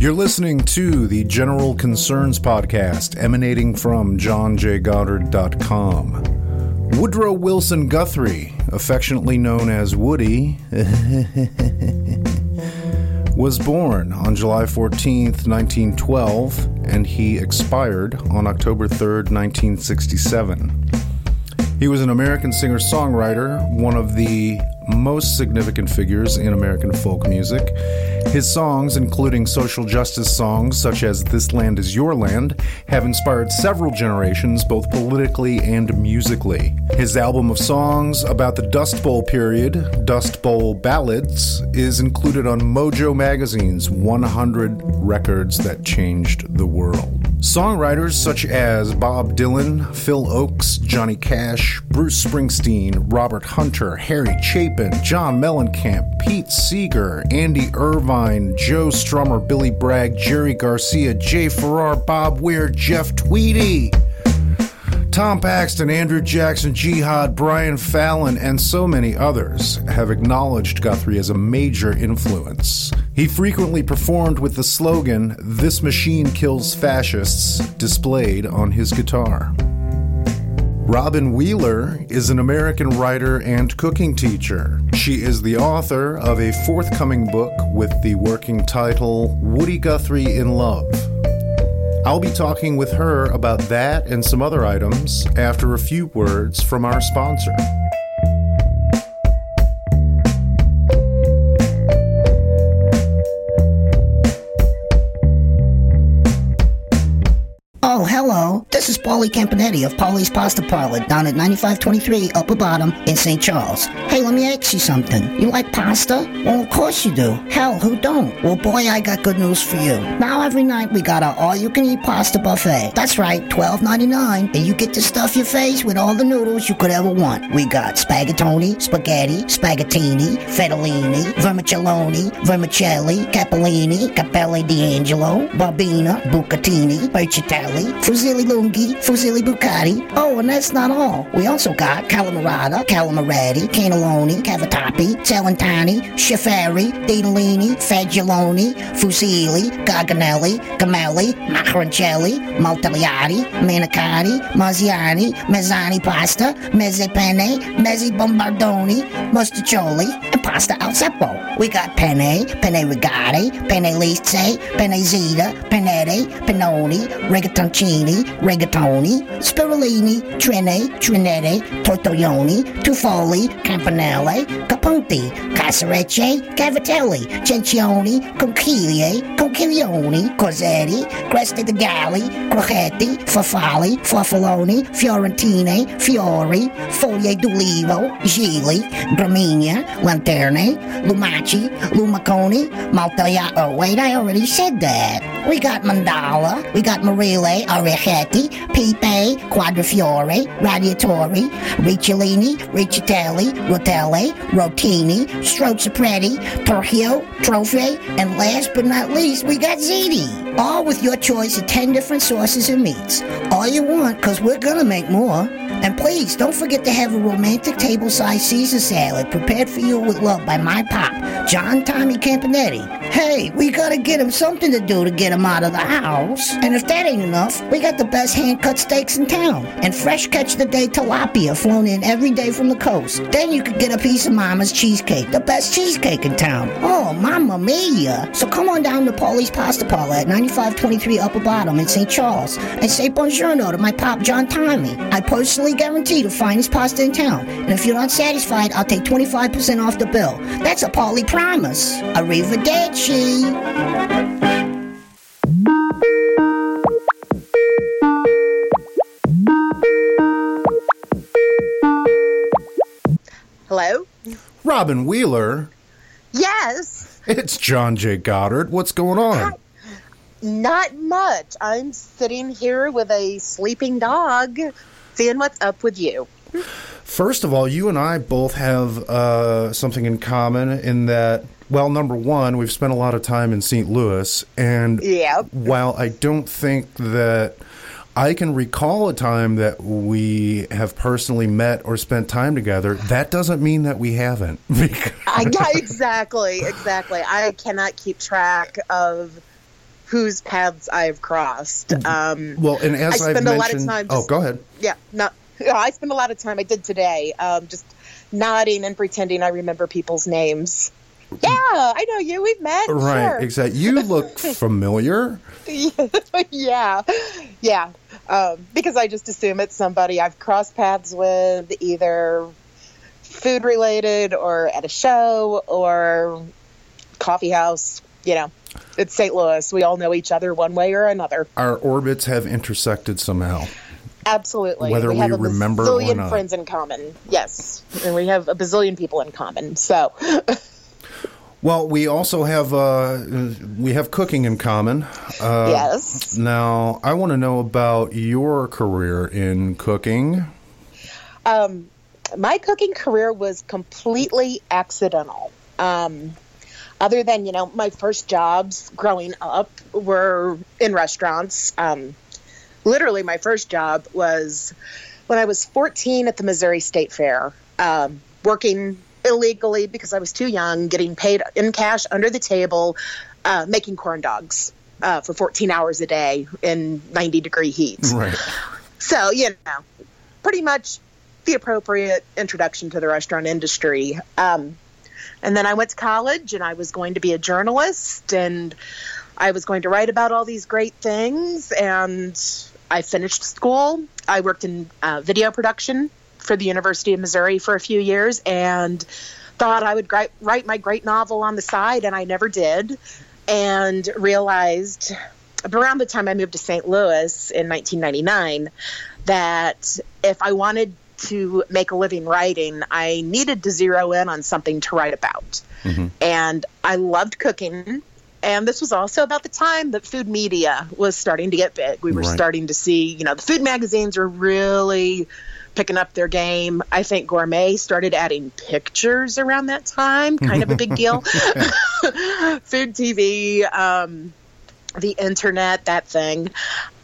You're listening to the General Concerns podcast emanating from johnjgoddard.com. Woodrow Wilson Guthrie, affectionately known as Woody, was born on July 14th, 1912, and he expired on October 3rd, 1967. He was an American singer songwriter, one of the most significant figures in American folk music. His songs, including social justice songs such as This Land Is Your Land, have inspired several generations both politically and musically. His album of songs about the Dust Bowl period, Dust Bowl Ballads, is included on Mojo Magazine's 100 Records That Changed the World. Songwriters such as Bob Dylan, Phil Ochs, Johnny Cash, Bruce Springsteen, Robert Hunter, Harry Chapin, John Mellencamp, Pete Seeger, Andy Irvine, Joe Strummer, Billy Bragg, Jerry Garcia, Jay Farrar, Bob Weir, Jeff Tweedy. Tom Paxton, Andrew Jackson, Jihad, Brian Fallon, and so many others have acknowledged Guthrie as a major influence. He frequently performed with the slogan, This machine kills fascists, displayed on his guitar. Robin Wheeler is an American writer and cooking teacher. She is the author of a forthcoming book with the working title Woody Guthrie in Love. I'll be talking with her about that and some other items after a few words from our sponsor. Paulie Campanetti of Paulie's Pasta Parlor down at 9523 Upper Bottom in St. Charles. Hey, let me ask you something. You like pasta? Well, of course you do. Hell, who don't? Well, boy, I got good news for you. Now every night we got our all-you-can-eat pasta buffet. That's right, $12.99, and you get to stuff your face with all the noodles you could ever want. We got spaghettoni, spaghetti, spaghettini, fettuccine, vermicelli, vermicelli, capellini, capelli d'angelo, barbina, bucatini, berchitelli, fusilli lunghi, fusilli bucati. Oh, and that's not all. We also got calamarata, calamaretti, cannelloni, cavatappi, celentani, schifari, ditalini, fagioloni, fusilli, garganelli, gemelli, macaroncelli, maltagliati, manicotti, mazziani, mezzani pasta, mezze penne, mezzi bombardoni, mostaccioli, and pasta al ceppo. We got penne, penne rigati, penne lisse, penne zita, pennette, panoni, rigatoncini, rigatoni, spirulini, trine, trinette, tortelloni, tufoli, campanelle, capunti, casarecce, cavatelli, cencioni, conchiglie, conchiglioni, corsetti, creste di galli, crocetti, farfalle, farfalloni, fiorentine, fiori, foglie d'ulivo, gili, gramigna, lanterne, lumaci, lumaconi, maltaya. Oh, wait, I already said that. We got mandala, we got Marile, orecchiette, pipe, quadrifiore, radiatori, ricciolini, riccitelli, rotelle, rotini, strozzapreti, torchio, trophy, and last but not least, we got ziti. All with your choice of 10 different sauces and meats. All you want, because we're gonna make more. And please, don't forget to have a romantic table-sized Caesar salad prepared for you with love by my pop, John Tommy Campanetti. Hey, we gotta get him something to do to get him out of the house. And if that ain't enough, we got the best hand-cut steaks in town. And fresh catch the day tilapia flown in every day from the coast. Then you could get a piece of Mama's cheesecake, the best cheesecake in town. Oh, Mamma Mia! So come on down to Paulie's Pasta Parlor at 9523 Upper Bottom in St. Charles and say buongiorno to my pop, John Tommy. I personally guarantee the finest pasta in town. And if you're not satisfied, I'll take 25% off the bill. That's a Paulie promise. Arrivederci. Hello? Robin Wheeler, Yes. it's John J. Goddard. What's going on? Not much. I'm sitting here with a sleeping dog, seeing what's up with you. First of all, you and I both have uh, something in common in that, well, number one, we've spent a lot of time in St. Louis, and Yep. while I don't think that I can recall a time that we have personally met or spent time together, that doesn't mean that we haven't. Because- I, exactly, exactly. I cannot keep track of whose paths I've crossed. Um, Well, and as I I've spend a lot of mentioned, time oh, go ahead. yeah, not. I spend a lot of time. I did today, um, just nodding and pretending I remember people's names. Yeah, I know you. We've met. Right, sure. exactly. You look familiar. yeah, yeah. Um, because I just assume it's somebody I've crossed paths with, either food related or at a show or coffee house. You know, it's St. Louis. We all know each other one way or another. Our orbits have intersected somehow. Absolutely. Whether we have a remember or bazillion friends in common. Yes, and we have a bazillion people in common. So, Well, we also have uh, we have cooking in common. Uh, yes. Now, I want to know about your career in cooking. Um, my cooking career was completely accidental. Um, other than you know, my first jobs growing up were in restaurants. Um, literally, my first job was when I was 14 at the Missouri State Fair, um, working illegally because I was too young, getting paid in cash under the table, uh, making corn dogs uh, for 14 hours a day in 90 degree heat. Right. So, you know, pretty much the appropriate introduction to the restaurant industry. Um, and then I went to college and I was going to be a journalist and I was going to write about all these great things. And I finished school. I worked in uh, video production for the University of Missouri for a few years and thought I would gri- write my great novel on the side, and I never did. And realized around the time I moved to St. Louis in 1999 that if I wanted to make a living writing, I needed to zero in on something to write about. And I loved cooking. And this was also about the time that food media was starting to get big. We were Right. starting to see, you know, the food magazines were really picking up their game. I think Gourmet started adding pictures around that time, kind of a big deal. food TV, um, the internet, that thing.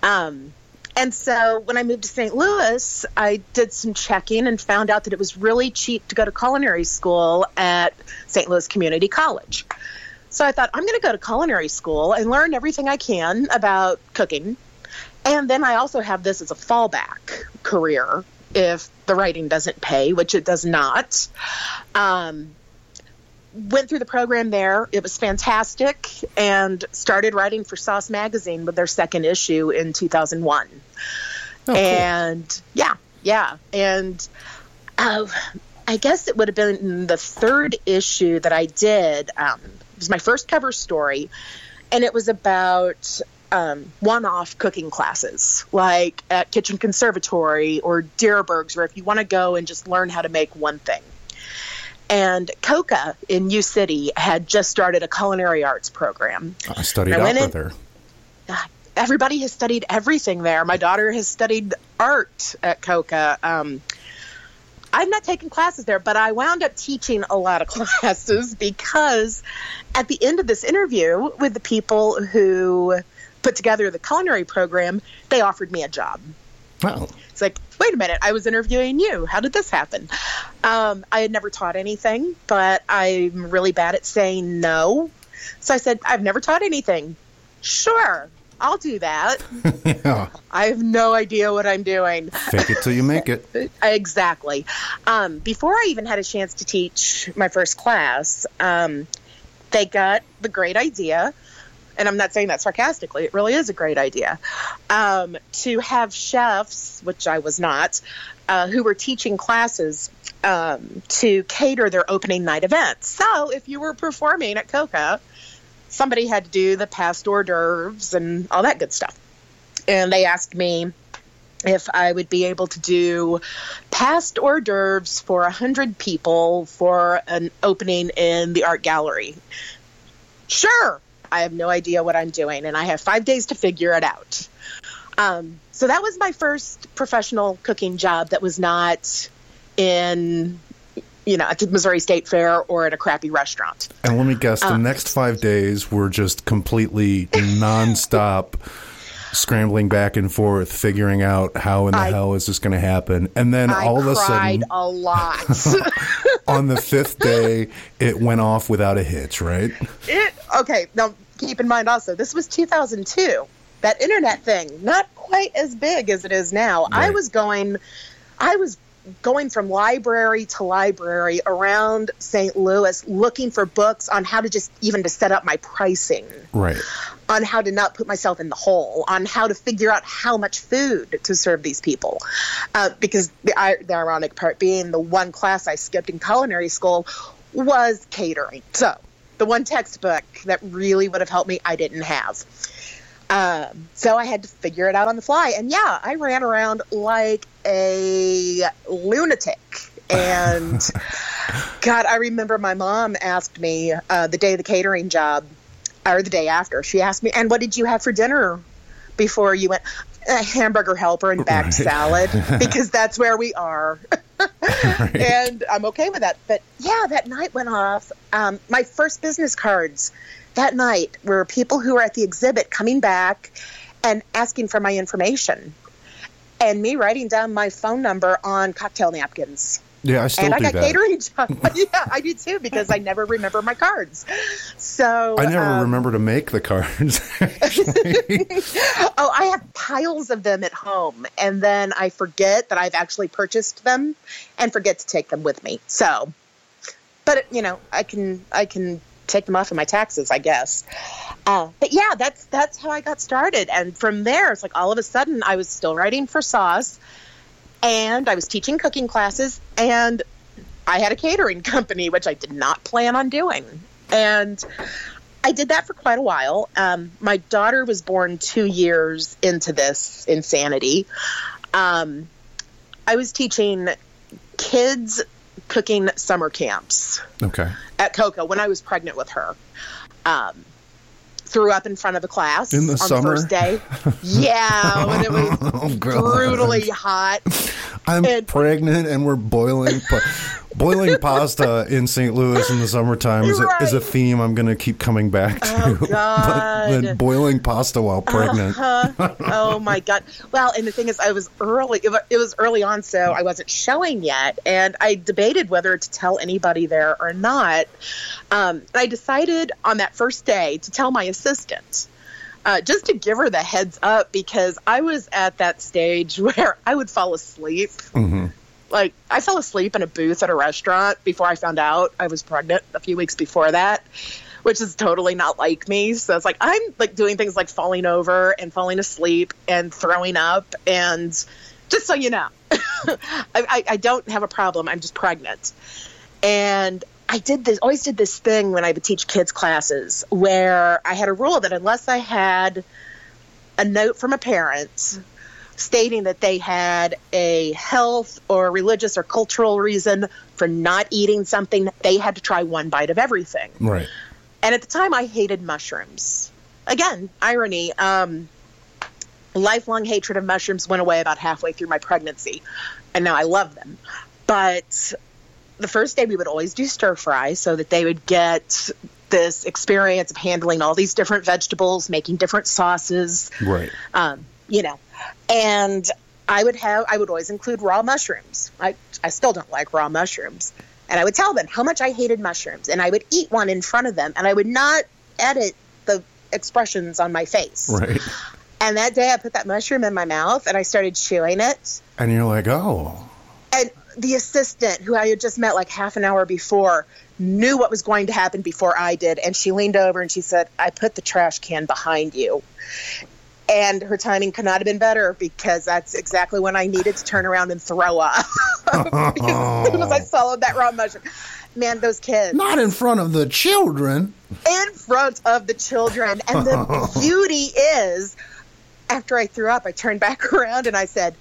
Um, and so when I moved to St. Louis, I did some checking and found out that it was really cheap to go to culinary school at St. Louis Community College. So I thought, I'm going to go to culinary school and learn everything I can about cooking. And then I also have this as a fallback career if the writing doesn't pay, which it does not. Um, went through the program there. It was fantastic and started writing for Sauce Magazine with their second issue in 2001. Oh, cool. and yeah, yeah. And uh, I guess it would have been the third issue that I did. Um, it was my first cover story, and it was about um, one-off cooking classes, like at Kitchen Conservatory or Dierberg's, where if you want to go and just learn how to make one thing. And Coca in U City had just started a culinary arts program. I studied I opera in- there. Everybody has studied everything there. My daughter has studied art at Coca. Um, I've not taken classes there, but I wound up teaching a lot of classes because at the end of this interview with the people who put together the culinary program, they offered me a job. Oh, It's like, wait a minute, I was interviewing you. How did this happen? Um, I had never taught anything, but I'm really bad at saying no. So I said, I've never taught anything. Sure, I'll do that. yeah. I have no idea what I'm doing. Fake it till you make it. Exactly. Um, before I even had a chance to teach my first class, um, they got the great idea, and I'm not saying that sarcastically, it really is a great idea, um, to have chefs, which I was not, uh, who were teaching classes um, to cater their opening night events. So if you were performing at Coca, somebody had to do the past hors d'oeuvres and all that good stuff. And they asked me if I would be able to do past hors d'oeuvres for a hundred people for an opening in the art gallery. Sure, I have no idea what I'm doing, and I have five days to figure it out. Um, so that was my first professional cooking job that was not in, you know, at the Missouri State Fair or at a crappy restaurant. And let me guess, the um, next five days were just completely nonstop scrambling back and forth, figuring out how in the I- hell is this going to happen. And then I all of a sudden, a lot. on the fifth day, it went off without a hitch, right? It okay. Now keep in mind also, this was 2002. That internet thing, not quite as big as it is now. I was going, I was going from library to library around St. Louis looking for books on how to just even to set up my pricing Right. on how to not put myself in the hole, on how to figure out how much food to serve these people. Uh, because the, the ironic part being the one class I skipped in culinary school was catering. So the one textbook that really would have helped me, I didn't have. Um, so I had to figure it out on the fly. And yeah, I ran around like a lunatic. And God, I remember my mom asked me uh, the day of the catering job, or the day after, she asked me, and what did you have for dinner before you went? A hamburger helper and bagged Right. salad, because that's where we are. and I'm okay with that. But yeah, that night went off. Um, my first business cards that night were people who were at the exhibit coming back and asking for my information. And me writing down my phone number on cocktail napkins. Yeah, I still and I got that. catering job. yeah, I do too because I never remember my cards. So I never um, remember to make the cards. Oh, I have piles of them at home, and then I forget that I've actually purchased them, and forget to take them with me. So, but you know, I can I can take them off of my taxes, I guess. Uh, but yeah, that's that's how I got started, and from there, it's like all of a sudden I was still writing for Sauce, and I was teaching cooking classes, and I had a catering company, which I did not plan on doing, and. I did that for quite a while. Um, my daughter was born two years into this insanity. Um, I was teaching kids cooking summer camps okay. at Coca when I was pregnant with her. Um, threw up in front of a class In the on summer? the first day. Yeah, when it was Oh, brutally hot. I'm And- pregnant and we're boiling pa- boiling pasta in St. Louis in the summertime is a, is a theme I'm going to keep coming back to. Oh, but God. then boiling pasta while pregnant. Uh-huh. oh my god! Well, and the thing is, I was early. It it was early on, so I wasn't showing yet, and I debated whether to tell anybody there or not. Um, and I decided on that first day to tell my assistant. Uh, just to give her the heads up because I was at that stage where I would fall asleep. Mhm. Like I fell asleep in a booth at a restaurant before I found out I was pregnant a few weeks before that, which is totally not like me. So it's like I'm like doing things like falling over and falling asleep and throwing up and just so you know, I, I, I don't have a problem. I'm just pregnant, and I did this. Always did this thing when I would teach kids classes where I had a rule that unless I had a note from a parent stating that they had a health or religious or cultural reason for not eating something, they had to try one bite of everything. Right. And at the time, I hated mushrooms. Again, irony. Um, lifelong hatred of mushrooms went away about halfway through my pregnancy, and now I love them. But the first day, we would always do stir fry so that they would get this experience of handling all these different vegetables, making different sauces Right. um, you know, and I would have, I would always include raw mushrooms. I, I still don't like raw mushrooms. And I would tell them how much I hated mushrooms. And I would eat one in front of them and I would not edit the expressions on my face. Right. And that day I put that mushroom in my mouth and I started chewing it. And you're like, oh, And the assistant, who I had just met like half an hour before, knew what was going to happen before I did. And she leaned over and she said, I put the trash can behind you. And her timing could not have been better because that's exactly when I needed to turn around and throw up. because as soon as I swallowed that raw mushroom, man, those kids not in front of the children. in front of the children. And the beauty is, after I threw up, I turned back around and I said,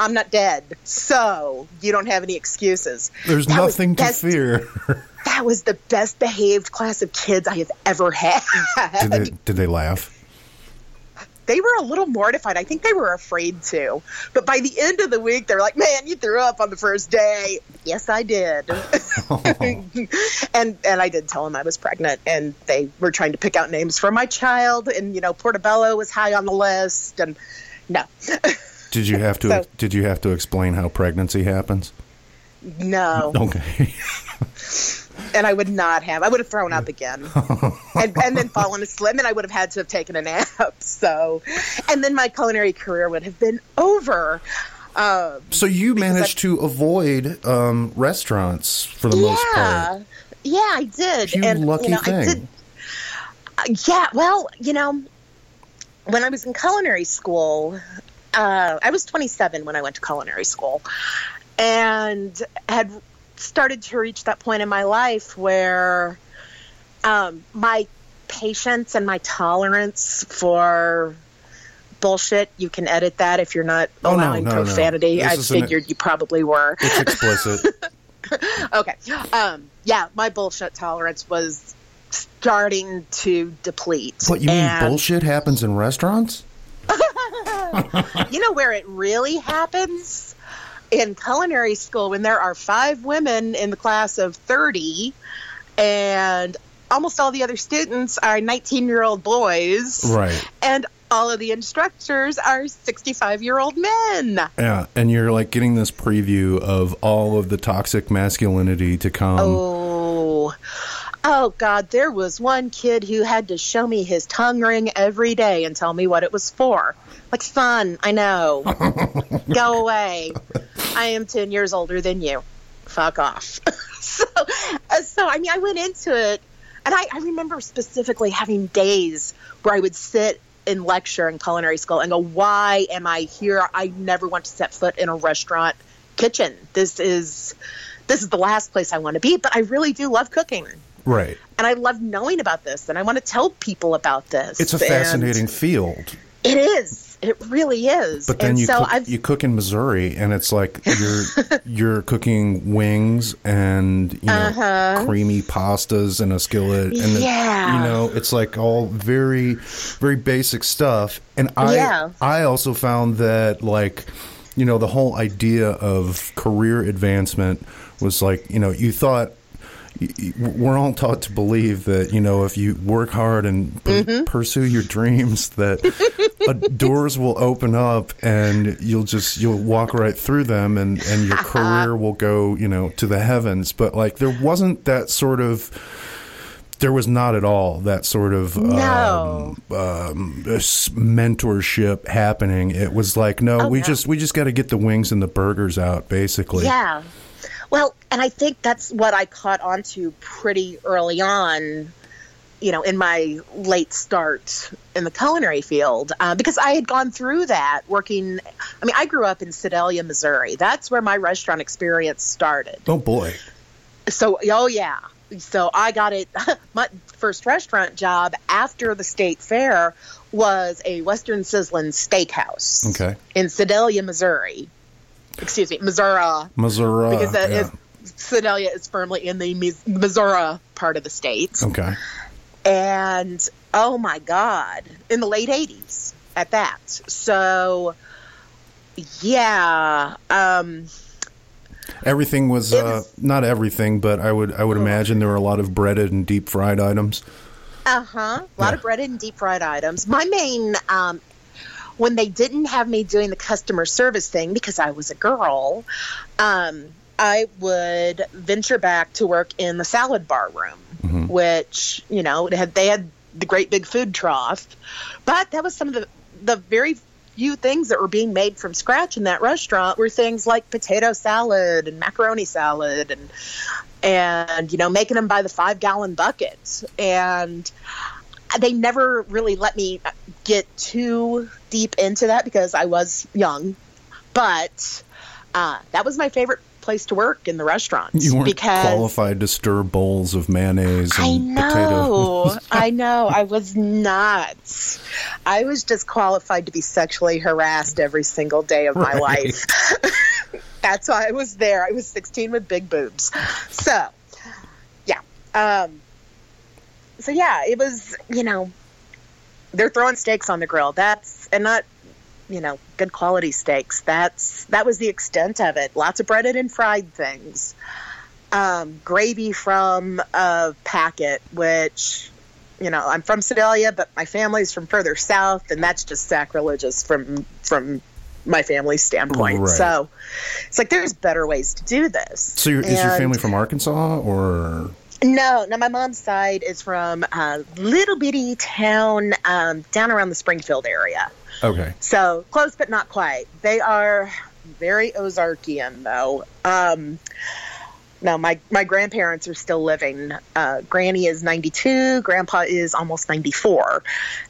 I'm not dead, so you don't have any excuses. There's That nothing to best- fear. That was the best behaved class of kids I have ever had. did, they, did they laugh? they were a little mortified. I think they were afraid to. But by the end of the week, they were like, "Man, you threw up on the first day." Yes, I did. and and I did tell them I was pregnant, and they were trying to pick out names for my child, and you know, Portobello was high on the list, and no, Did you have to? So- did you have to explain how pregnancy happens? no. Okay. and I would not have. I would have thrown up again, and, and then fallen asleep, and I would have had to have taken a nap. So, and then my culinary career would have been over. Um, So you managed I- to avoid um, restaurants for the most part. yeah, yeah, I did. You and lucky you know, I thing. did. Uh, yeah, well, you know, when I was in culinary school, uh, I was 27 when I went to culinary school, and had started to reach that point in my life where um, my patience and my tolerance for bullshit you can edit that if you're not Oh, allowing no, no. profanity This i figured you probably were It's explicit. okay. Um, yeah, my bullshit tolerance was starting to deplete. what you mean bullshit happens in restaurants? You know where it really happens? In culinary school, when there are five women in the class of 30, and almost all the other students are 19 year old boys, Right. and all of the instructors are 65 year old men. Yeah, and you're like getting this preview of all of the toxic masculinity to come. Oh, oh God! There was one kid who had to show me his tongue ring every day and tell me what it was for. Like, son, I know. Go away. I am ten years older than you. Fuck off. so, uh, so I mean, I went into it, and I, I remember specifically having days where I would sit in lecture in culinary school and go, "Why am I here? I never want to set foot in a restaurant kitchen. This is." This is the last place I want to be, but I really do love cooking Right. and I love knowing about this, and I want to tell people about this. It's a And fascinating field. It is. It really is. But then and you so cook, I've you cook in Missouri, and it's like you're you're cooking wings and you know creamy pastas in a skillet, and it- Uh-huh. You know it's like all very very basic stuff. And I Yeah. I also found that like you know the whole idea of career advancement was like you know you thought we're all taught to believe that you know if you work hard and p- Mm-hmm. pursue your dreams that uh, doors will open up and you'll just you'll walk right through them and and your career will go you know to the heavens but like there wasn't that sort of there was not at all that sort of No. um, um, mentorship happening. It was like, no, Oh, we no. just we just got to get the wings and the burgers out, basically. yeah. Well, and I think that's what I caught on to pretty early on. You know, in my late start in the culinary field, uh, because I had gone through that working. I mean, I grew up in Sedalia, Missouri. That's where my restaurant experience started. Oh boy. So, oh yeah. So I got it. My first restaurant job after the state fair was a Western Sizzlin Steakhouse. Okay. In Sedalia, Missouri. Excuse me, Missouri, Missouri. because that yeah. is Sedalia is firmly in the Missouri part of the state. okay. And oh my God, in the late '80s at that. So, yeah. Um, Everything was, uh, was- not everything, but I would I would imagine there were a lot of breaded and deep fried items. Uh huh. A lot Yeah. of breaded and deep fried items. My main, um, when they didn't have me doing the customer service thing because I was a girl, um, I would venture back to work in the salad bar room, which you know it had they had the great big food trough, but that was some of the the very few things that were being made from scratch in that restaurant were things like potato salad and macaroni salad and and you know making them by the five gallon buckets and they never really let me get too deep into that because i was young but uh, that was my favorite place to work in the restaurant You weren't because qualified to stir bowls of mayonnaise I and know. potato. I know. I was not. I was just qualified to be sexually harassed every single day of my Right. life. That's why I was there. I was 16 with big boobs. So, yeah. Um, so, yeah, it was, you know, they're throwing steaks on the grill. That's, and not, you know, good quality steaks. That's, that was the extent of it. Lots of breaded and fried things um, gravy from a packet, which, you know, I'm from Sedalia, but my family's from further south, and that's just sacrilegious from from my family's standpoint. Right. So it's like there's better ways to do this. So is your family from Arkansas or No, no. My mom's side is from a little bitty town um, down around the Springfield area. Okay. So close, but not quite. They are very Ozarkian, though. Um, no, my my grandparents are still living. Uh, Granny is ninety two. Grandpa is almost ninety four,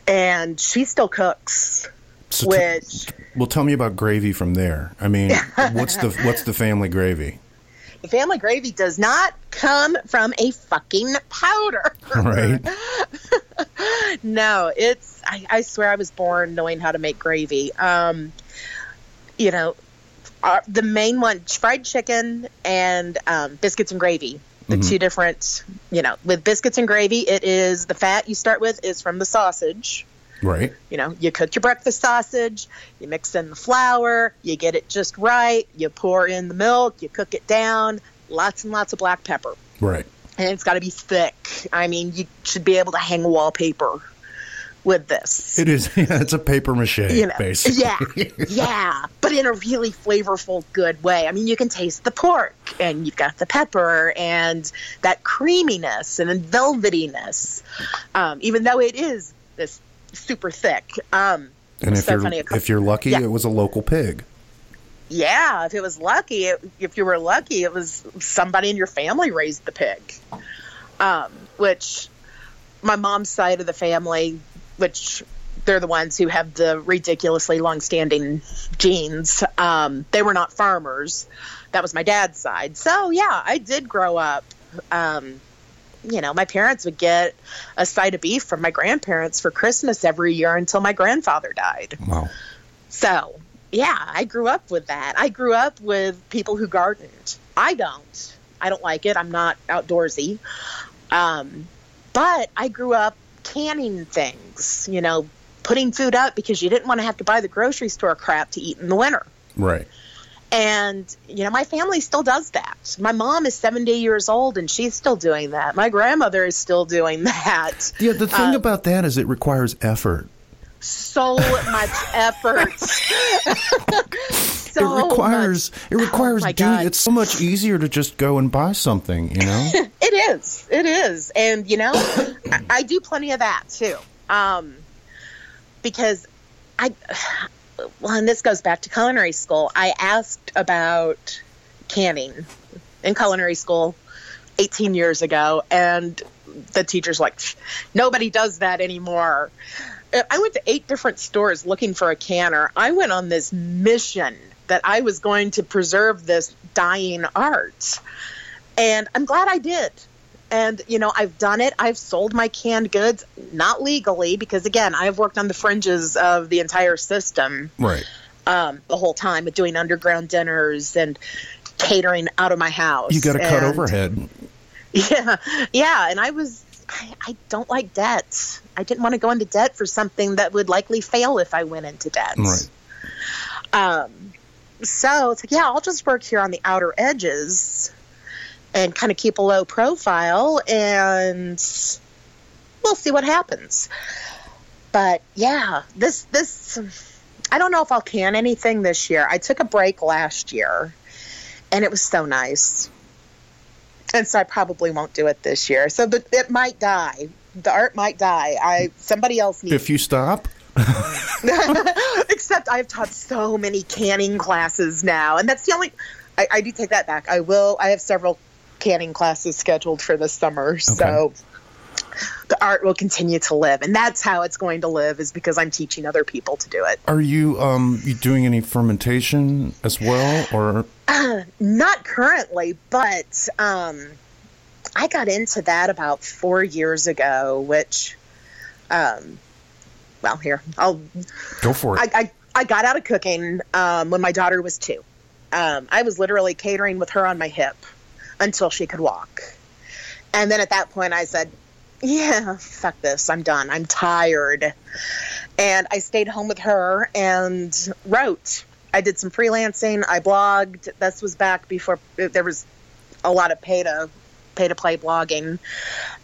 and she still cooks. So t- which well, tell me about gravy from there. I mean, what's the what's the family gravy? Family gravy does not come from a fucking powder. Right. no, it's. I, I swear I was born knowing how to make gravy. Um, you know, our, the main one, fried chicken and um, biscuits and gravy. The two different, you know, with biscuits and gravy, it is the fat you start with is from the sausage. Right. You know, you cook your breakfast sausage, you mix in the flour, you get it just right, you pour in the milk, you cook it down, lots and lots of black pepper. Right. And it's got to be thick. I mean, you should be able to hang wallpaper with this. It is. Yeah, it's a paper mache, you know, basically. yeah, yeah, but in a really flavorful, good way. I mean, you can taste the pork, and you've got the pepper, and that creaminess and then velvetyness. Um, even though it is this super thick. Um, And if so you're funny, if you're lucky, Yeah. it was a local pig. Yeah, if it was lucky, it, if you were lucky, it was somebody in your family raised the pig. Um, which my mom's side of the family, which they're the ones who have the ridiculously long-standing genes. Um, they were not farmers. That was my dad's side. So yeah, I did grow up. Um, you know, my parents would get a side of beef from my grandparents for Christmas every year until my grandfather died. Wow. So, yeah, I grew up with that. I grew up with people who gardened. I don't. I don't like it. I'm not outdoorsy. Um, but I grew up canning things, you know, putting food up because you didn't want to have to buy the grocery store crap to eat in the winter. Right. And, you know, my family still does that. My mom is 70 years old and she's still doing that. My grandmother is still doing that. Yeah. The Uh, thing about that is it requires effort. So much effort. so it requires much- it requires Oh doing. It's so much easier to just go and buy something. You know. It is. It is. And, you know, I, I do plenty of that too. Um, because I, well, and this goes back to culinary school. I asked about canning in culinary school 18 years ago, and the teacher's like, nobody does that anymore. I went to eight different stores looking for a canner. I went on this mission that I was going to preserve this dying art. And I'm glad I did. And, you know, I've done it. I've sold my canned goods, not legally, because again, I've worked on the fringes of the entire system right. um, the whole time, with doing underground dinners and catering out of my house. You got to cut overhead. Yeah, yeah. And I was, I, I don't like debt. I didn't want to go into debt for something that would likely fail if I went into debt. Right. Um, so it's like, yeah, I'll just work here on the outer edges and kind of keep a low profile and we'll see what happens. But yeah, this, this, I don't know if I'll can anything this year. I took a break last year and it was so nice. And so I probably won't do it this year. So the, it might die. The art might die. I somebody else needs If you stop, Except I've taught so many canning classes now, and that's the only. I, I do take that back. I will. I have several canning classes scheduled for this summer, so the art will continue to live, and that's how it's going to live. Is because I'm teaching other people to do it. are you um you doing any fermentation as well, or Not currently, but um, I got into that about four years ago, which, um, well, here I'll go for it? I, I, I got out of cooking um, when my daughter was two. Um, I was literally catering with her on my hip until she could walk. And then at that point, I said, Yeah, fuck this. I'm done. I'm tired. And I stayed home with her and wrote. I did some freelancing. I blogged. This was back before there was a lot of pay to pay to play blogging.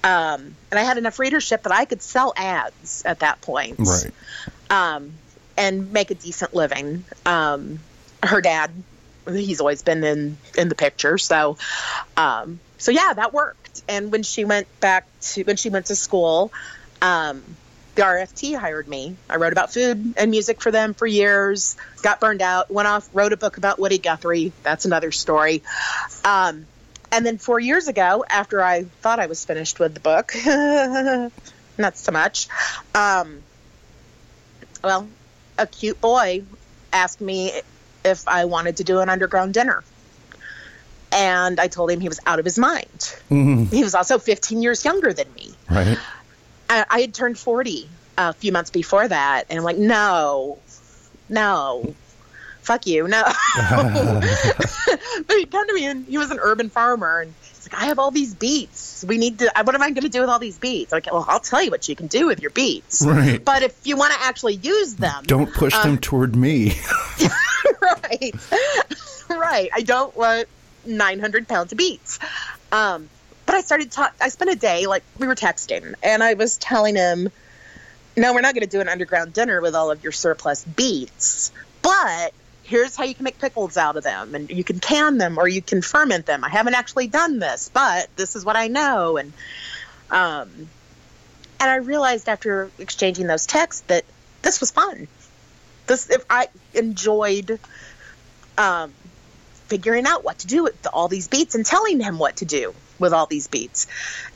Um, and I had enough readership that I could sell ads at that point right. um, and make a decent living. Um, her dad, he's always been in in the picture, so um, so yeah, that worked. and when she went back to when she went to school, um, the RFT hired me. I wrote about food and music for them for years. Got burned out. Went off, wrote a book about Woody Guthrie. That's another story. Um, and then four years ago, after I thought I was finished with the book, not so much. Um, well, a cute boy asked me if I wanted to do an underground dinner. And I told him he was out of his mind. Mm-hmm. He was also 15 years younger than me. Right. I, I had turned 40 a few months before that. And I'm like, no, no, fuck you, no. but he came to me and he was an urban farmer. And he's like, I have all these beets. We need to, what am I going to do with all these beets? Like, well, I'll tell you what you can do with your beets. Right. But if you want to actually use them, Don't push them um, toward me. right. right. I don't want 900 pounds of beets. Um, but I started. I spent a day like we were texting, and I was telling him, "No, we're not going to do an underground dinner with all of your surplus beets, but." Here's how you can make pickles out of them, and you can can them or you can ferment them. I haven't actually done this, but this is what I know. And um, and I realized after exchanging those texts that this was fun. This if I enjoyed um, figuring out what to do with all these beets and telling him what to do with all these beets.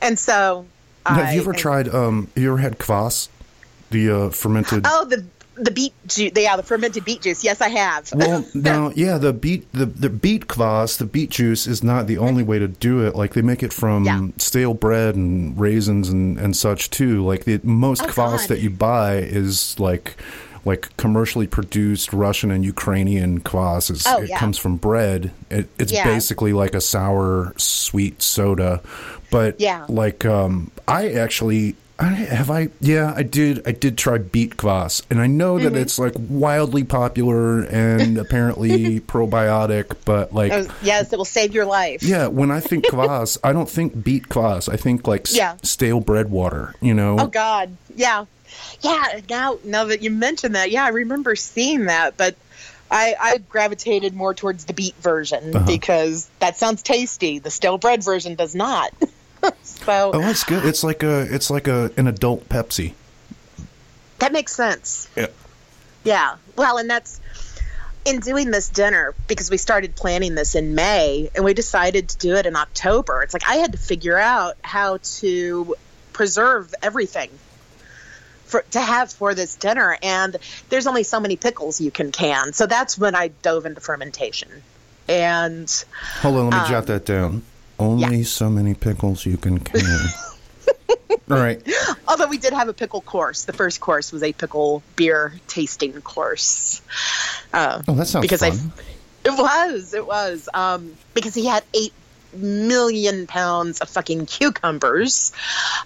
And so, have you I- ever tried? Um, you ever had kvass, the uh, fermented? Oh, the the beet juice. Yeah, the fermented beet juice. Yes, I have. Well, no, yeah, the beet the the beet kvass, the beet juice is not the only way to do it. Like they make it from Yeah. stale bread and raisins and and such too. Like the most Oh, kvass God. that you buy is like like commercially produced Russian and Ukrainian kvass. Is, Oh, it yeah. comes from bread. It, it's Yeah. basically like a sour sweet soda, but Yeah. like um, I actually. I, have I? Yeah, I did. I did try beet kvass, and I know Mm-hmm. that it's like wildly popular and apparently probiotic. But like, Oh, yes, it will save your life. yeah, when I think kvass, I don't think beet kvass. I think like s- stale bread water. You know? Oh God, yeah, yeah. Now, now that you mention that, yeah, I remember seeing that, but I, I gravitated more towards the beet version Uh-huh. because that sounds tasty. The stale bread version does not. so Oh, it's good. It's like a. It's like a an adult Pepsi. that makes sense. Yeah. Yeah. Well, and that's in doing this dinner because we started planning this in May and we decided to do it in October. It's like I had to figure out how to preserve everything for to have for this dinner and there's only so many pickles you can can. So that's when I dove into fermentation. And Hold on, let me jot that down. Only Um, yeah. so many pickles you can can. All right. although we did have a pickle course, the first course was a pickle beer tasting course. Uh, Oh, that sounds because fun. I, it was, it was, um, because he had eight million pounds of fucking cucumbers.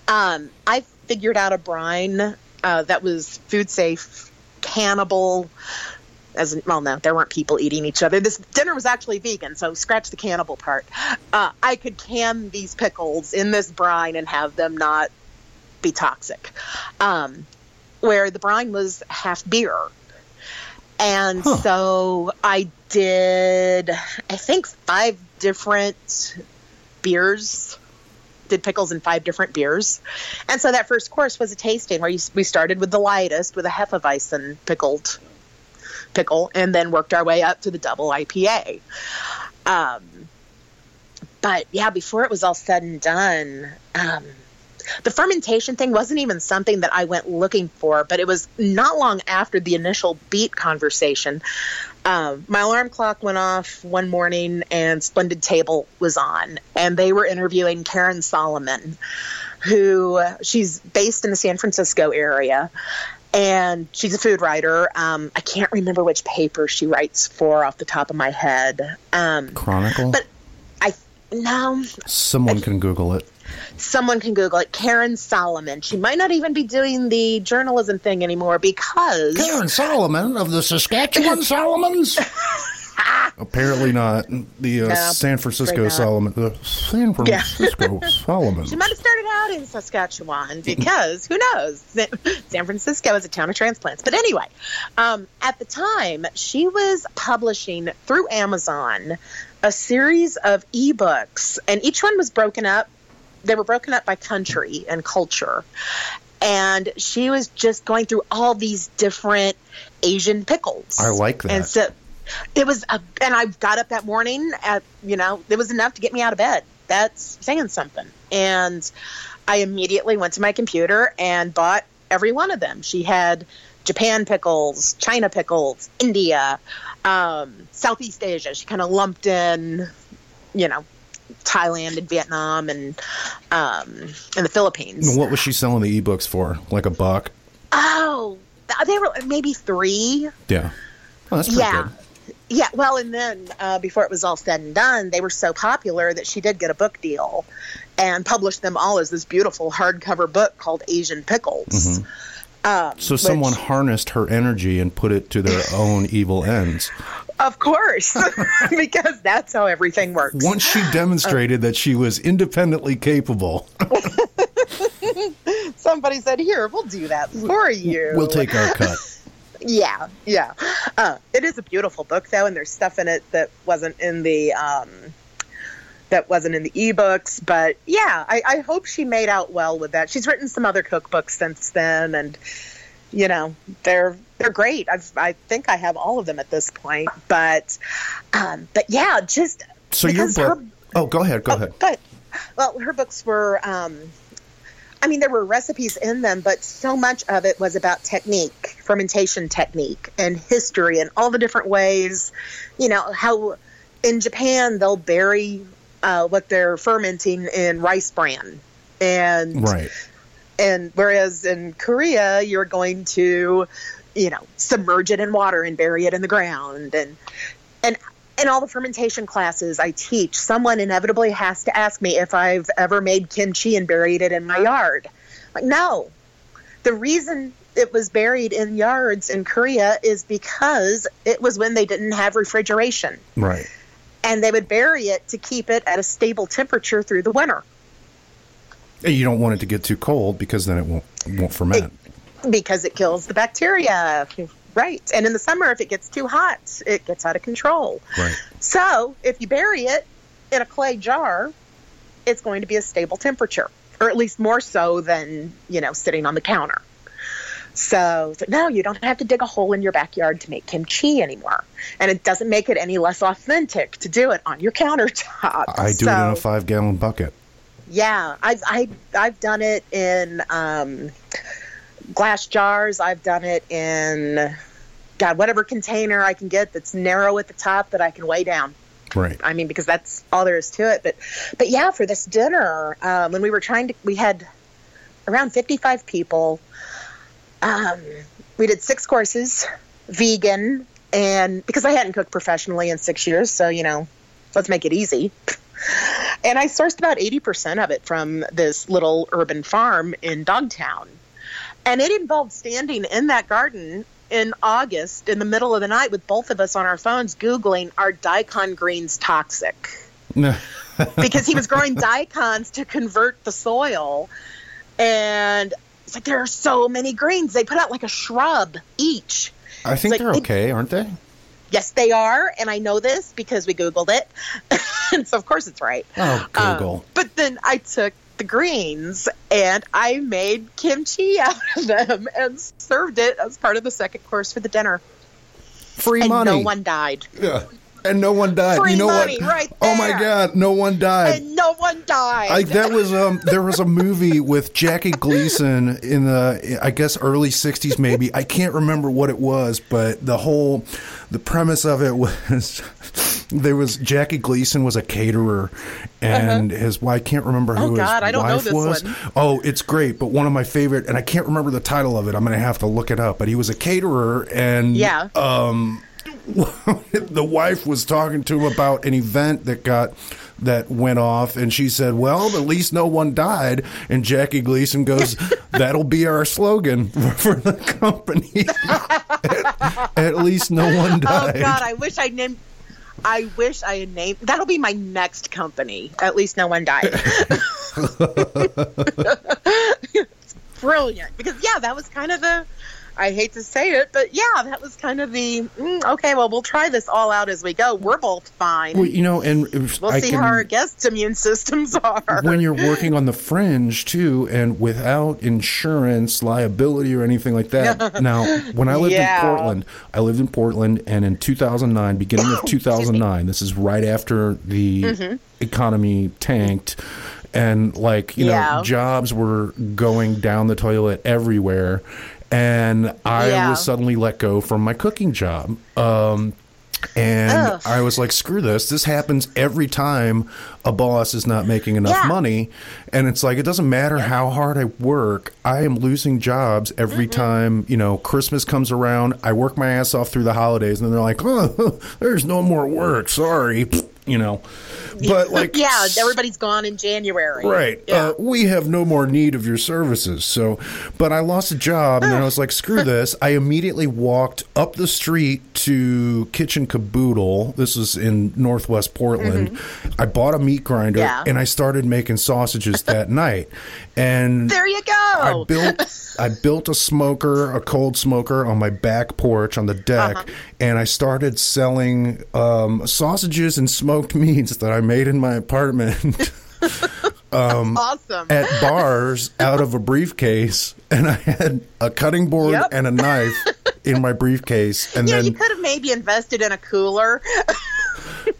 Um, I figured out a brine uh, that was food safe, cannibal. As well, no, there weren't people eating each other. This dinner was actually vegan, so scratch the cannibal part. Uh, I could can these pickles in this brine and have them not be toxic. Um, where the brine was half beer. And Huh. so I did, I think, five different beers. Did pickles in five different beers, and so that first course was a tasting where you, we started with the lightest with a Hefeweizen pickled pickle, and then worked our way up to the double IPA. Um, but yeah, before it was all said and done, um, the fermentation thing wasn't even something that I went looking for, but it was not long after the initial beet conversation. Um, my alarm clock went off one morning and Splendid Table was on, and they were interviewing Karen Solomon, who she's based in the San Francisco area. And she's a food writer. Um, I can't remember which paper she writes for off the top of my head. Um, Chronicle. but I no, Someone can Google it. Someone can Google it. Karen Solomon. She might not even be doing the journalism thing anymore because Karen Solomon of the Saskatchewan Solomons. Apparently not. The uh, No, San Francisco. Solomon. The San Yeah. Francisco Solomons. she might have started out in Saskatchewan because who knows? San San Francisco is a town of transplants. But anyway, um, at the time, she was publishing through Amazon a series of ebooks, and each one was broken up they were broken up by country and culture. And she was just going through all these different Asian pickles. I like that. And so it was, a, and I got up that morning at, you know, it was enough to get me out of bed. That's saying something. And I immediately went to my computer and bought every one of them. She had Japan pickles, China pickles, India, um, Southeast Asia. She kind of lumped in, you know, Thailand and Vietnam and um, and the Philippines. What was she selling the ebooks for? Like a buck? Oh, they were maybe three. Yeah. Oh, that's pretty Yeah. good. Yeah, well, and then uh, before it was all said and done, they were so popular that she did get a book deal and published them all as this beautiful hardcover book called Asian Pickles. Um, Mm-hmm. So someone which- harnessed her energy and put it to their own evil ends. Of course, because that's how everything works. Once she demonstrated that she was independently capable, Somebody said, "Here, we'll do that for you." we'll take our cut. Yeah, yeah. Uh, it is a beautiful book, though, and there's stuff in it that wasn't in the um, that wasn't in the ebooks. But yeah, I, I hope she made out well with that. She's written some other cookbooks since then, and you know they're they're great. I've, I think I have all of them at this point. But um, but yeah, just So your book. her- oh, go ahead. Go ahead. but well, her books were. Um, I mean, there were recipes in them, but so much of it was about technique, fermentation technique, and history, and all the different ways. You know how in Japan they'll bury uh, what they're fermenting in rice bran, and Right. and whereas in Korea you're going to, you know, submerge it in water and bury it in the ground and and in all the fermentation classes I teach, someone inevitably has to ask me if I've ever made kimchi and buried it in my yard. Like no. The reason it was buried in yards in Korea is because it was when they didn't have refrigeration Right. and they would bury it to keep it at a stable temperature through the winter. And you don't want it to get too cold because then it won't won't ferment. Because it kills the bacteria. Right. And in the summer, if it gets too hot, it gets out of control. right. So if you bury it in a clay jar, it's going to be a stable temperature, or at least more so than, you know, sitting on the counter. So, so no, you don't have to dig a hole in your backyard to make kimchi anymore. And it doesn't make it any less authentic to do it on your countertop. I do it in a five gallon bucket. yeah, I've I, I've done it in um, glass jars. I've done it in God, whatever container I can get that's narrow at the top that I can weigh down. Right. I mean, because that's all there is to it. But but yeah, for this dinner, um, when we were trying to, we had around fifty-five people. Um, we did six courses, vegan, and because I hadn't cooked professionally in six years, so you know, let's make it easy. And I sourced about 80% of it from this little urban farm in Dogtown. And it involved standing in that garden in August in the middle of the night with both of us on our phones Googling, are daikon greens toxic? No. Because he was growing daikons to convert the soil. And it's like, there are so many greens. They put out like a shrub each. I think like they're okay, aren't they? Yes, they are. And I know this because we Googled it. and so, of course, it's right. Oh, Um, Google. but then I took the greens and I made kimchi out of them and served it as part of the second course for the dinner. Free and money. no one died. Yeah. And no one died. Free you know money what? right Oh my. God! No one died. And no one died. Like that was um there was a movie with Jackie Gleason in the I guess early 60s maybe I can't remember what it was but the whole the premise of it was there was Jackie Gleason was a caterer and his wife I can't remember who Uh-huh. Oh, God, his I don't know wife this was one. oh it's great but one of my favorite and I can't remember the title of it I'm going to have to look it up but he was a caterer and yeah. the wife was talking to him about an event that got that went off and she said well at least no one died and jackie gleason goes that'll be our slogan for the company at, at least no one died Oh God, I wish I named. I wish I had named. That'll be my next company. At least no one died. Brilliant, because yeah, that was kind of the I hate to say it, but yeah, that was kind of the mm, okay. Well, we'll try this all out as we go. We're both fine. Well, you know, and we'll I see can- how our guests' immune systems are. when you're working on the fringe too, and without insurance liability or anything like that. now, when I lived Yeah. in Portland, I lived in Portland, and in 2009, beginning of 2009, this is right after the Mm-hmm. economy tanked. And like you Yeah. know, jobs were going down the toilet everywhere, and I Yeah. was suddenly let go from my cooking job. Um, and Ugh. I was like, screw this. This happens every time a boss is not making enough Yeah. money. And it's like, it doesn't matter how hard I work, I am losing jobs every Mm-hmm. time, you know, Christmas comes around. I work my ass off through the holidays, and then they're like, oh, there's no more work. Sorry. You know, but like, yeah, everybody's gone in January. Right. Yeah. Uh, we have no more need of your services. So, but I lost a job and then I was like, screw this. I immediately walked up the street to Kitchen Kaboodle. This was in Northwest Portland. I bought a meat grinder Mm-hmm. Yeah. and I started making sausages that night. And there you go. I built I built a smoker, a cold smoker on my back porch on the deck, Uh-huh. and I started selling um, sausages and smoked meats that I made in my apartment awesome. at bars out of a briefcase, and I had a cutting board Yep. and a knife in my briefcase, and yeah, you could have maybe invested in a cooler.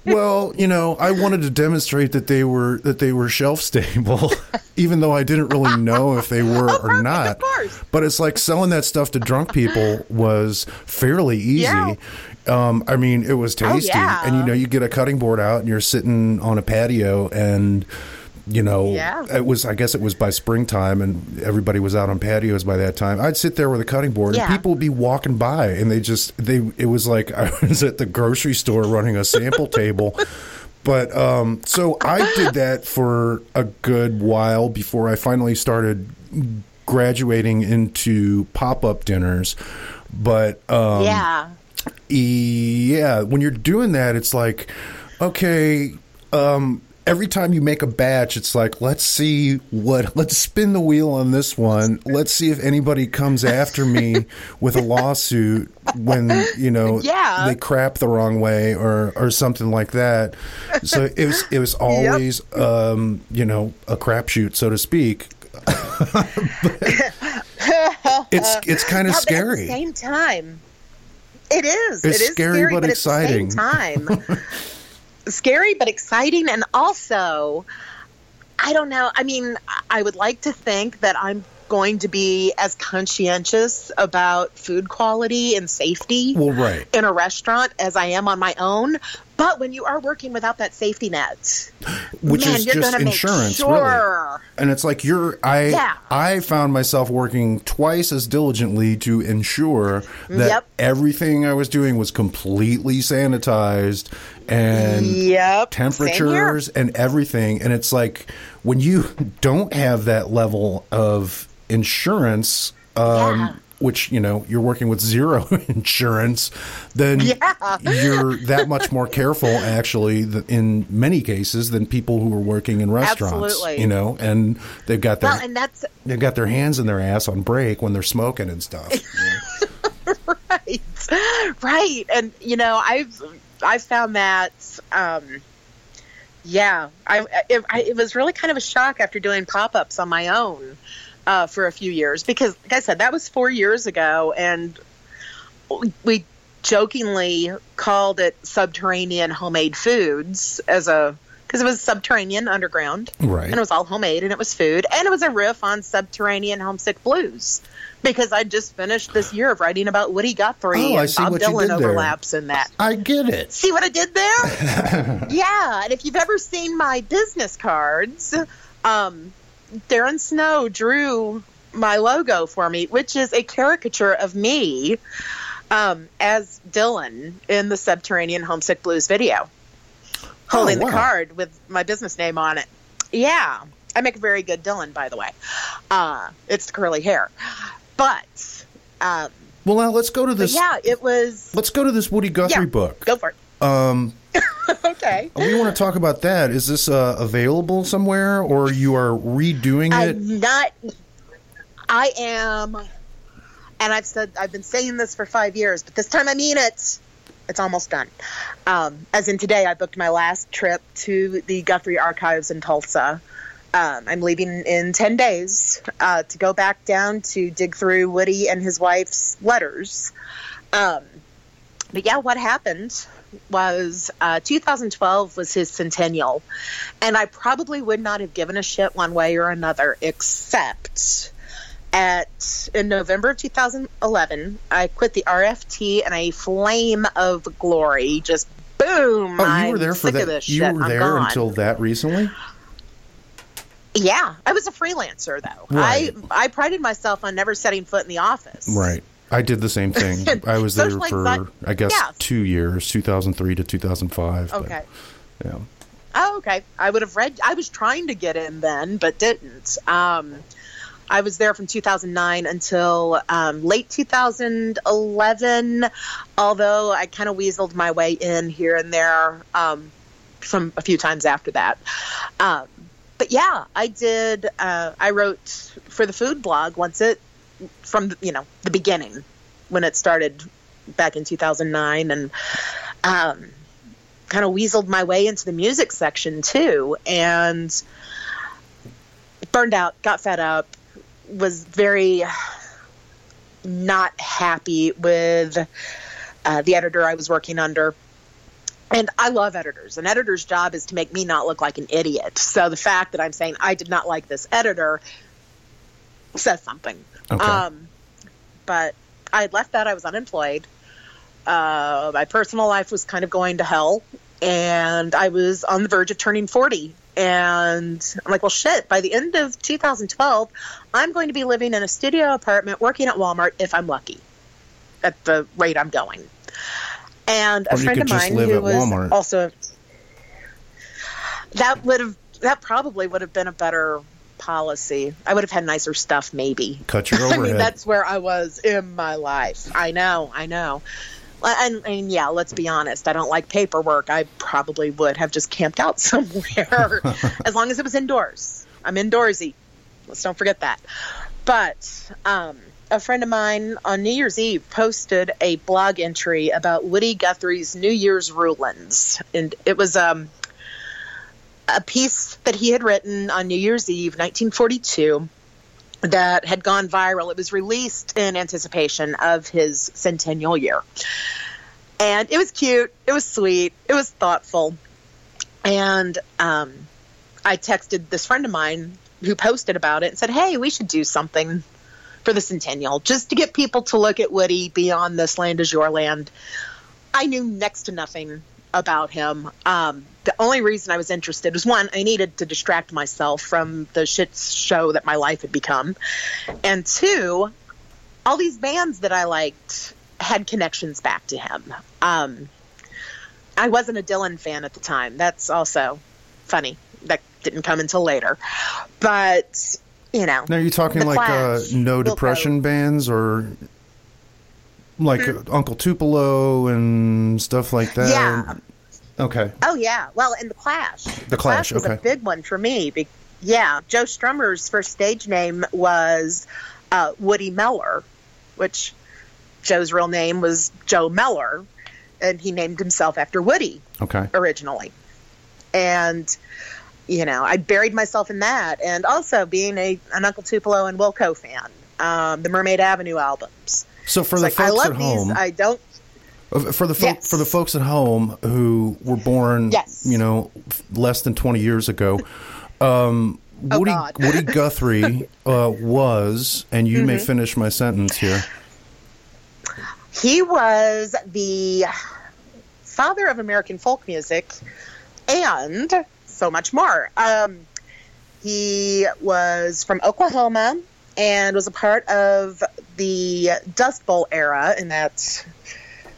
Well, you know, I wanted to demonstrate that they were that they were shelf stable, even though I didn't really know if they were or not. of course. But it's like selling that stuff to drunk people was fairly easy. Yeah. Um, I mean, it was tasty, yeah. and you know, you get a cutting board out, and you're sitting on a patio, and you know, Yeah. it was. I guess it was by springtime, and everybody was out on patios by that time. I'd sit there with a cutting board, Yeah. and people would be walking by, and they just they. It was like I was at the grocery store running a sample table. But um, so I did that for a good while before I finally started graduating into pop up dinners. But um, yeah. yeah, when you're doing that, it's like, okay, um, every time you make a batch, it's like, let's see what, let's spin the wheel on this one. Let's see if anybody comes after me with a lawsuit when, you know, Yeah. they crap the wrong way or, or something like that. So it was, it was always, um, you know, a crapshoot, so to speak. it's, it's kind of Yeah, scary. At the same time, it is. It's it is scary, but at exciting. the same time, scary but exciting, and also, I don't know. I mean, I would like to think that I'm going to be as conscientious about food quality and safety Well, right. in a restaurant as I am on my own. But when you are working without that safety net, which man, is you're just insurance, sure. really. And it's like you're I Yeah. I found myself working twice as diligently to ensure that Yep. everything I was doing was completely sanitized and Yep. Temperatures and everything. And it's like when you don't have that level of insurance, um, Yeah. Which you know you're working with zero insurance, then Yeah. you're that much more careful, actually, in many cases than people who are working in restaurants. Absolutely. You know, and they've got their Well, and that's they've got their hands in their ass on break when they're smoking and stuff. right, right. And you know, I've I've found that. Um, yeah, I it, I it was really kind of a shock after doing pop ups on my own uh, for a few years because, like I said, that was four years ago, and we- jokingly called it subterranean homemade foods as a because it was subterranean underground right. and it was all homemade and it was food and it was a riff on subterranean homesick blues because I just finished this year of writing about Woody Guthrie Oh, I and see Bob Dylan did there. overlaps in that. I get it. See what I did there? yeah, and if you've ever seen my business cards, um, Darren Snow drew my logo for me, which is a caricature of me um, as Dylan in the Subterranean Homesick Blues video, holding wow. the card with my business name on it. Yeah, I make a very good Dylan, by the way. Uh, it's the curly hair, but um, Well, now let's go to this. yeah, it was. Let's go to this Woody Guthrie Yeah, book. Go for it. Um, okay. we want to talk about that. Is this uh, available somewhere, or you are redoing it? I'm not. I am and I've said I've been saying this for five years, but this time I mean it. It's almost done. Um, as in today, I booked my last trip to the Guthrie Archives in Tulsa. Um, I'm leaving in 10 days uh, to go back down to dig through Woody and his wife's letters. Um, but yeah, what happened was uh, 2012 was his centennial, and I probably would not have given a shit one way or another, except at in November of 2011, I quit the RFT and a flame of glory just boom. Oh, you were there for sick of that. You shit. were there until that recently. Yeah, I was a freelancer though. Right. I I prided myself on never setting foot in the office. Right. I did the same thing. I was there for, I guess, Yeah. two years, 2003 to 2005. but, Okay. yeah. Oh, okay. I would have read. I was trying to get in then, but didn't. Um, I was there from 2009 until um, late 2011. Although I kind of weaseled my way in here and there, um, some a few times after that. Um, but yeah, I did. Uh, I wrote for the food blog once it from you know the beginning when it started back in 2009 and. Um, kind of weaseled my way into the music section too and burned out got fed up was very not happy with uh, the editor i was working under and i love editors an editor's job is to make me not look like an idiot so the fact that i'm saying i did not like this editor says something Okay. um, but i had left that i was unemployed uh, my personal life was kind of going to hell and I was on the verge of turning 40. And I'm like, well, shit, by the end of 2012, I'm going to be living in a studio apartment working at Walmart if I'm lucky at the rate I'm going. And a Or friend of mine who was Walmart. also that would have that probably would have been a better policy. I would have had nicer stuff maybe. Cut your overhead. I mean, that's where I was in my life. I know, I know. And, and yeah, let's be honest. I don't like paperwork. I probably would have just camped out somewhere as long as it was indoors. I'm indoorsy. Let's don't forget that. But um, a friend of mine on New Year's Eve posted a blog entry about Woody Guthrie's New Year's rulings, and it was um, a piece that he had written on New Year's Eve, 1942 that had gone viral. It was released in anticipation of his centennial year. And it was cute. It was sweet. It was thoughtful. And um, I texted this friend of mine who posted about it and said, hey, we should do something for the centennial just to get people to look at Woody beyond this land is your land. I knew next to nothing about him. Um, the only reason I was interested was one, I needed to distract myself from the shit show that my life had become. And two, all these bands that I liked had connections back to him. Um, I wasn't a Dylan fan at the time. That's also funny. That didn't come until later. But, you know. Now, are you talking like uh, Clash, no Wilco. depression bands or like uh, Uncle Tupelo and stuff like that? Yeah. Okay. Oh yeah, well, and the Clash. The, Clash, was okay. a big one for me. Be- yeah, Joe Strummer's first stage name was uh, Woody Mellor, which Joe's real name was Joe Mellor, and he named himself after Woody Okay. originally. And you know, I buried myself in that, and also being a an Uncle Tupelo and Wilco fan, um, the Mermaid Avenue albums. So for It's the like I folks love at these. home, I don't. For the fo- Yes. for the folks at home who were born, Yes. you know, f- less than twenty years ago, um, Oh, Woody. Woody Guthrie uh, was, and you Mm-hmm. may finish my sentence here. He was the father of American folk music and so much more. Um, he was from Oklahoma and was a part of the Dust Bowl era, and that's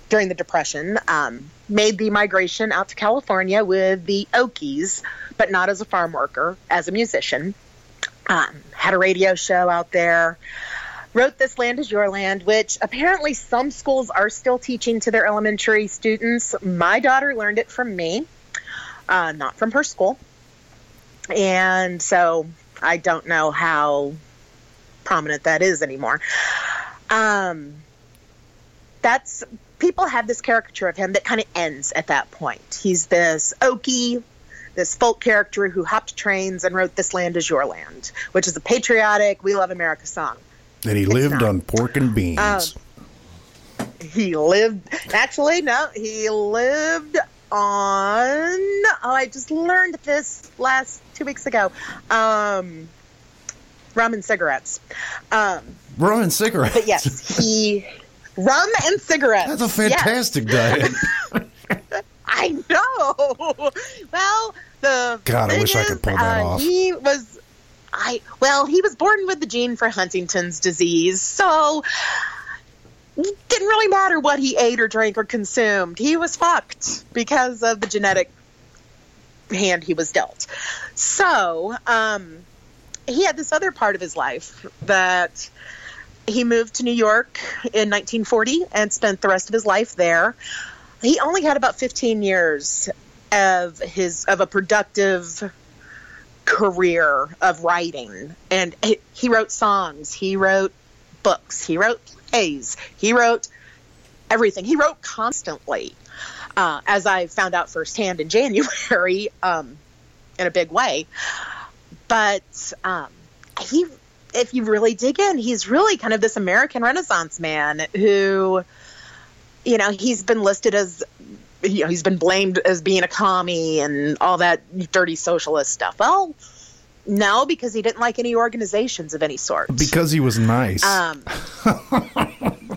during the Depression. Um, made the migration out to California with the Okies, but not as a farm worker, as a musician. Um, had a radio show out there wrote This Land is Your Land, which apparently some schools are still teaching to their elementary students. My daughter learned it from me, uh, not from her school. And so I don't know how prominent that is anymore. um, that's people have this caricature of him that kind of ends at that point. He's this Okie, this folk character who hopped trains and wrote "This Land Is Your Land," which is a patriotic "We Love America" song. And he lived on pork and beans. Um, he lived actually no, he lived on. Oh, I just learned this last two weeks ago. Um, rum and cigarettes. Um, Rum and cigarettes. but yes, he rum and cigarettes. That's a Yes. fantastic diet. I know. Well, the God, I wish I could pull that uh, off. He was, I well, he was born with the gene for Huntington's disease, so it didn't really matter what he ate or drank or consumed. He was fucked because of the genetic hand he was dealt. So, um, he had this other part of his life that he moved to New York in 1940 and spent the rest of his life there. He only had about 15 years of his of a productive career of writing, and he, he wrote songs, he wrote books, he wrote plays, he wrote everything. He wrote constantly, uh, as I found out firsthand in January, um, in a big way. But um, he, if you really dig in, he's really kind of this American Renaissance man who, you know, he's been listed as, you know, he's been blamed as being a commie and all that dirty socialist stuff. Well, no, because he didn't like any organizations of any sort. because he was nice. Um, well,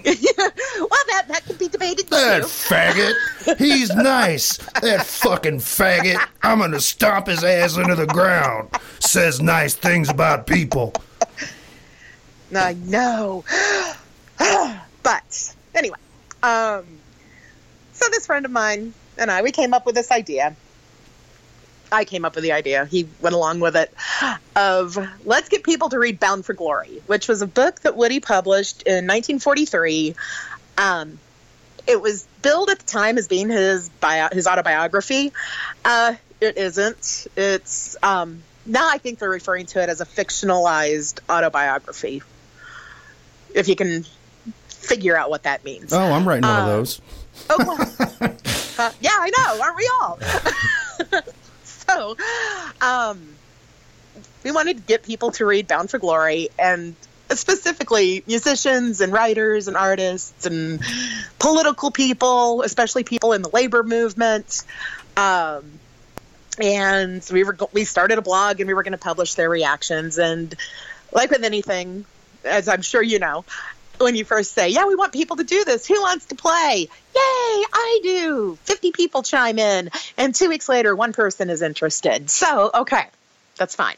that that could be debated that too. faggot. He's nice. That fucking faggot. I'm going to stomp his ass into the ground. Says nice things about people. I know. but anyway, um, so this friend of mine and I, we came up with this idea. I came up with the idea. He went along with it of let's get people to read Bound for Glory, which was a book that Woody published in 1943. Um, it was billed at the time as being his bio, his autobiography. Uh, it isn't. It's um, now I think they're referring to it as a fictionalized autobiography. If you can figure out what that means. Oh, I'm writing one of Uh, those. Oh, well. Uh, yeah, I know. Aren't we all? so, um, we wanted to get people to read Bound for Glory and specifically musicians and writers and artists and political people, especially people in the labor movement. Um, and we were we started a blog and we were going to publish their reactions and like with anything as i'm sure you know when you first say yeah we want people to do this. Who wants to play? Yay i do. 50 people chime in and two weeks later one person is interested. So okay that's fine.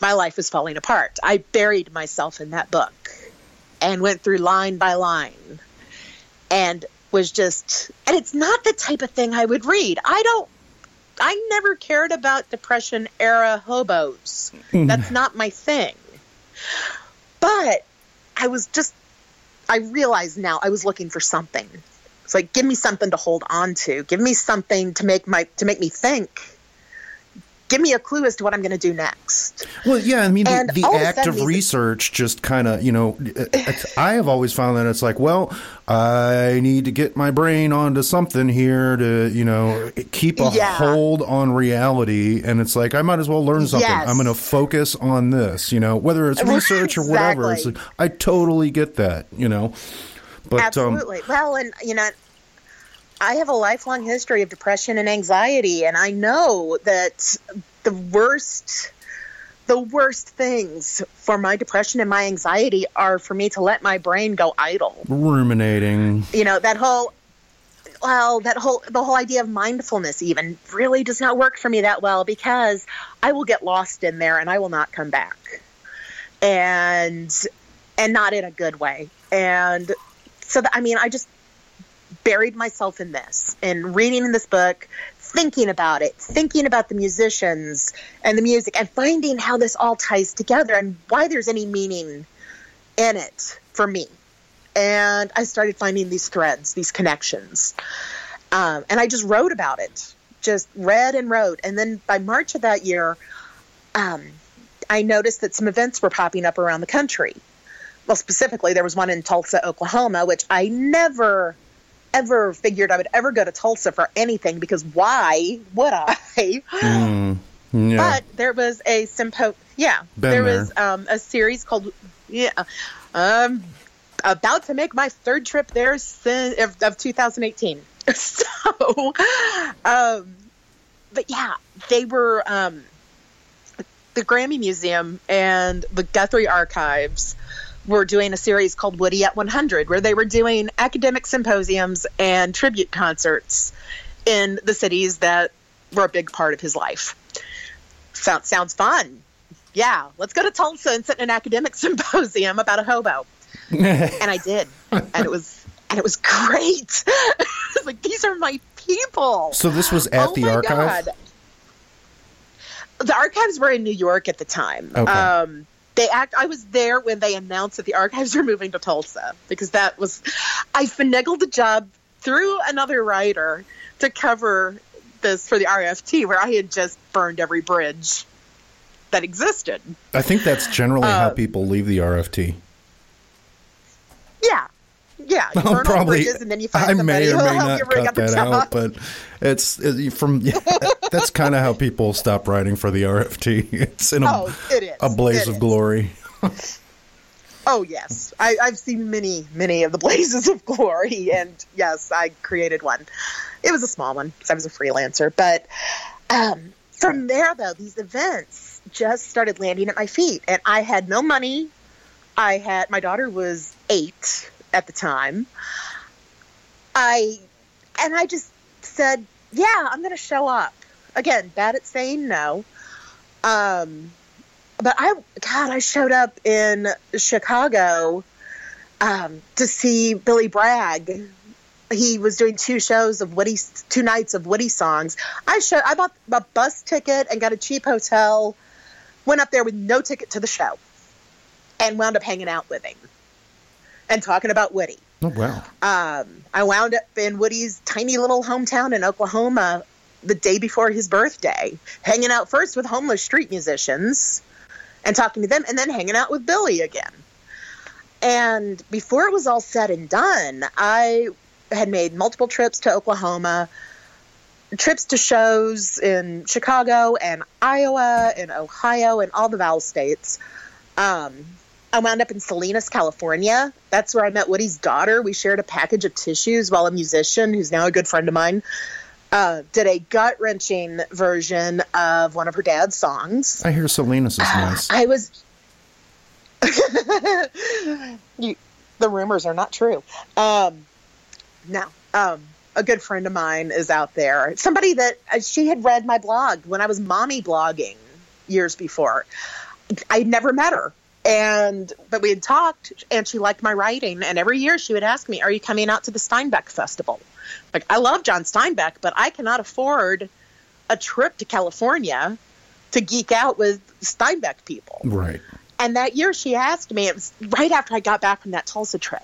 My life was falling apart. I buried myself in that book and went through line by line and was just and it's not the type of thing i would read. I don't I never cared about Depression era hobos. Mm-hmm. That's not my thing. But I was just, I realized now I was looking for something. It's like, give me something to hold on to. Give me something to make my, to make me think. Give me a clue as to what I'm going to do next. Well, yeah, I mean, the, And the of a act of these- research just kind of, you know, it's- I have always found that it's like, well, I need to get my brain onto something here to, you know, keep a Yeah. hold on reality. And it's like, I might as well learn something. Yes. I'm going to focus on this, you know, whether it's research or whatever. It's like, I totally get that, you know. But, um, Absolutely. well, and you know, I have a lifelong history of depression and anxiety, and I know that the worst, the worst things for my depression and my anxiety are for me to let my brain go idle. ruminating. You know, that whole. Well, that whole the whole idea of mindfulness even really does not work for me that well because I will get lost in there and I will not come back. And and not in a good way. And so that, I mean, I just buried myself in this and reading in this book, thinking about it, thinking about the musicians and the music, and finding how this all ties together and why there's any meaning in it for me. And I started finding these threads, these connections. Um, and I just wrote about it, just read and wrote. And then by March of that year, um, I noticed that some events were popping up around the country well, specifically, there was one in Tulsa, Oklahoma, which I never ever figured I would ever go to Tulsa for anything because why would I? Mm, yeah. But there was a sympo. Yeah, Been there there. was um, a series called yeah. Um, about to make my third trip there since of, of 2018. so, um, but yeah, they were um, the Grammy Museum and the Guthrie Archives were doing a series called Woody at 100, where they were doing academic symposiums and tribute concerts in the cities that were a big part of his life. Sounds sounds fun. Yeah, let's go to Tulsa and sit in an academic symposium about a hobo. and I did, and it was and it was great. It's like these are my people. so this was at Oh the my archive. God. The archives were in New York at the time. Okay. Um, they act. I was there when they announced that the archives were moving to Tulsa because that was. I finagled a job through another writer to cover this for the RFT, where I had just burned every bridge that existed. I think that's generally how Uh, people leave the RFT. Yeah. Yeah, you I'll all bridges and then you find I somebody may or may not cut that job. out, but it's it, from yeah, that's kind of how people stop writing for the RFT. It's in a, Oh, it is. a blaze It of is. glory. Oh yes, I, I've seen many, many of the blazes of glory, and yes, I created one. It was a small one because I was a freelancer, but um, from there, though, these events just started landing at my feet, and I had no money. I had my daughter was eight at the time. I and I just said, "Yeah, I'm going to show up." Again, bad at saying no. Um, but I, God, I showed up in Chicago um, to see Billy Bragg. He was doing two shows of Woody, two nights of Woody songs. I show, I bought a bus ticket and got a cheap hotel. Went up there with no ticket to the show, and wound up hanging out with him and talking about Woody. Oh wow! Um, I wound up in Woody's tiny little hometown in Oklahoma the day before his birthday, hanging out first with homeless street musicians and talking to them, and then hanging out with Billy again. And before it was all said and done, I had made multiple trips to Oklahoma, trips to shows in Chicago and Iowa and Ohio and all the Vowel states. Um, I wound up in Salinas, California. That's where I met Woody's daughter. We shared a package of tissues while a musician, who's now a good friend of mine, uh, did a gut wrenching version of one of her dad's songs. I hear Salinas is nice. I was. you, the rumors are not true. Um, no. Um, a good friend of mine is out there. Somebody that uh, she had read my blog when I was mommy blogging years before. I'd never met her. And but we had talked and she liked my writing and every year she would ask me, Are you coming out to the Steinbeck Festival? Like I love John Steinbeck, but I cannot afford a trip to California to geek out with Steinbeck people. right. And that year she asked me, it was right after I got back from that Tulsa trip.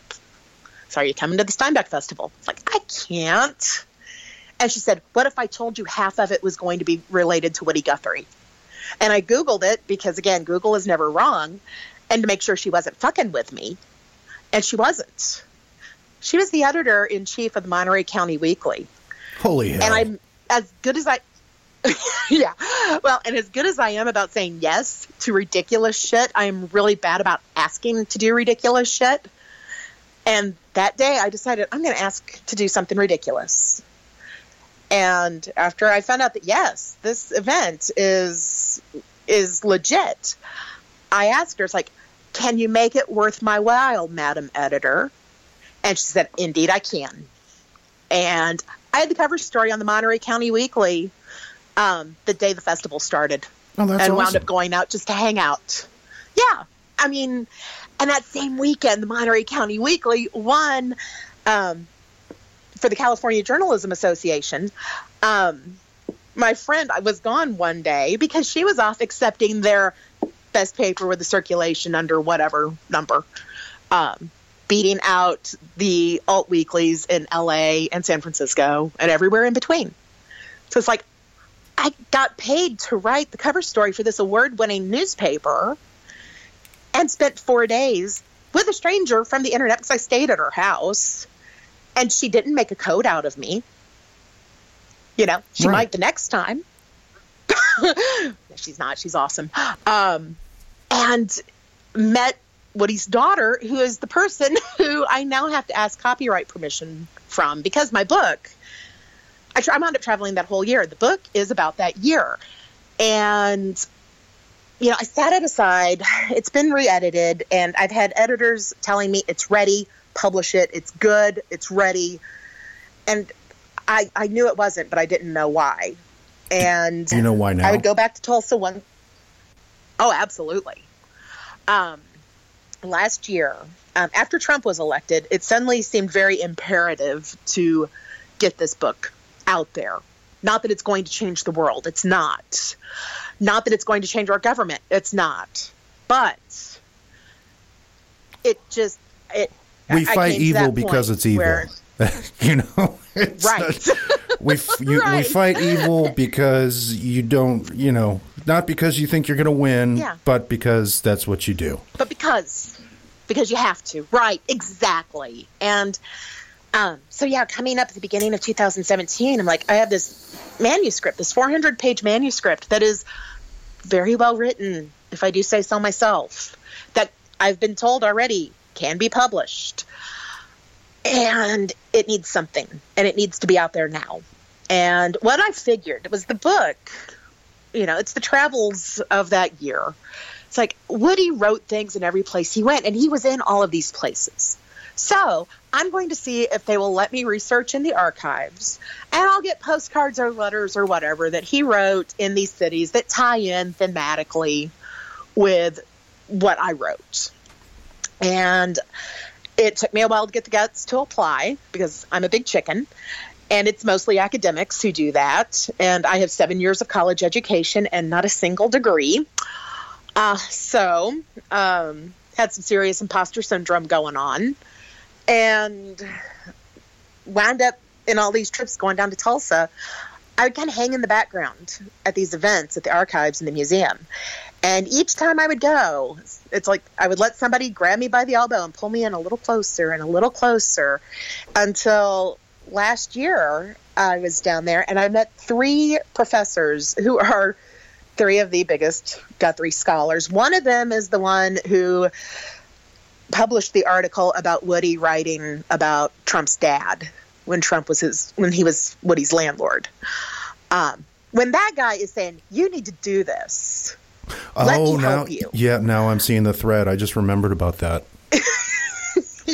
So are you coming to the Steinbeck Festival? It's like, I can't. And she said, What if I told you half of it was going to be related to Woody Guthrie? And I Googled it because, again, Google is never wrong, and to make sure she wasn't fucking with me. And she wasn't. She was the editor in chief of the Monterey County Weekly. Holy hell! And I'm as good as I. yeah. Well, and as good as I am about saying yes to ridiculous shit, I am really bad about asking to do ridiculous shit. And that day I decided I'm going to ask to do something ridiculous. And after I found out that yes, this event is is legit, I asked her, it's like, can you make it worth my while, Madam Editor? And she said, Indeed I can. And I had the cover story on the Monterey County Weekly um, the day the festival started oh, that's and wound up going out just to hang out. Yeah. I mean, and that same weekend, the Monterey County Weekly won um, for the California Journalism Association. Um, my friend, I was gone one day because she was off accepting their best paper with the circulation under whatever number, um, beating out the alt weeklies in LA and San Francisco and everywhere in between. So it's like, I got paid to write the cover story for this award winning newspaper and spent four days with a stranger from the internet because I stayed at her house and she didn't make a code out of me. You know, she Right. might the next time. she's not. She's awesome. Um, and met Woody's daughter, who is the person who I now have to ask copyright permission from because my book, I, tra- I wound up traveling that whole year. The book is about that year. And, you know, I sat it aside. It's been re edited, and I've had editors telling me it's ready, publish it, it's good, it's ready. And I, I knew it wasn't, but I didn't know why. And You know why now? I would go back to Tulsa one. Oh, absolutely. Um, last year, um, after Trump was elected, it suddenly seemed very imperative to get this book out there. Not that it's going to change the world. It's not. Not that it's going to change our government. It's not. But it just it. we I fight evil because it's evil. you know, It's Right. not- we f- you, we fight evil because you don't, you know, not because you think you're going to win, Yeah. but because that's what you do. but because because you have to right exactly and um, so yeah coming up at the beginning of 2017 i'm like i have this manuscript this 400 page manuscript that is very well written if i do say so myself that i've been told already can be published and it needs something and it needs to be out there now and what i figured was the book you know it's the travels of that year it's like Woody wrote things in every place he went, and he was in all of these places. So I'm going to see if they will let me research in the archives, and I'll get postcards or letters or whatever that he wrote in these cities that tie in thematically with what I wrote. And it took me a while to get the guts to apply because I'm a big chicken. And it's mostly academics who do that. And I have seven years of college education and not a single degree. Uh, so, um, had some serious imposter syndrome going on and wound up in all these trips going down to Tulsa. I would kind of hang in the background at these events at the archives and the museum. And each time I would go, it's like I would let somebody grab me by the elbow and pull me in a little closer and a little closer until last year I was down there and I met three professors who are three of the biggest Guthrie scholars. One of them is the one who published the article about Woody writing about Trump's dad when Trump was his when he was Woody's landlord. Um, when that guy is saying you need to do this, Let oh, me now, help you. yeah, now I'm seeing the thread. I just remembered about that.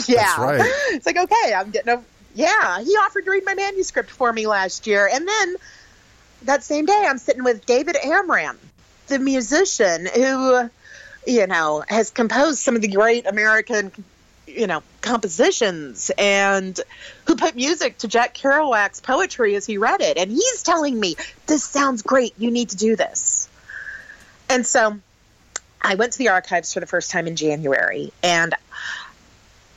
yeah, right. It's like okay, I'm getting a yeah. He offered to read my manuscript for me last year, and then that same day, I'm sitting with David Amram, the musician who, you know, has composed some of the great American, you know, compositions and who put music to Jack Kerouac's poetry as he read it. And he's telling me, this sounds great. You need to do this. And so I went to the archives for the first time in January and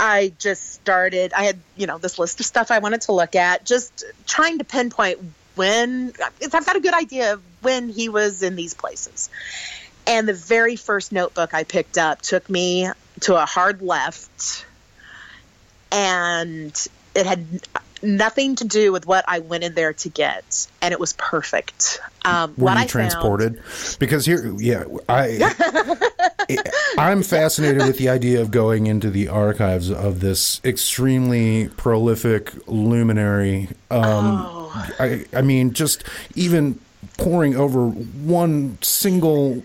I just started, I had, you know, this list of stuff I wanted to look at, just trying to pinpoint when, I've got a good idea of when he was in these places. And the very first notebook I picked up took me to a hard left, and it had nothing to do with what I went in there to get, and it was perfect. Um, Were what you I found- transported? Because here, yeah, I, I'm fascinated with the idea of going into the archives of this extremely prolific luminary. Um, Oh. I, I mean, just even poring over one single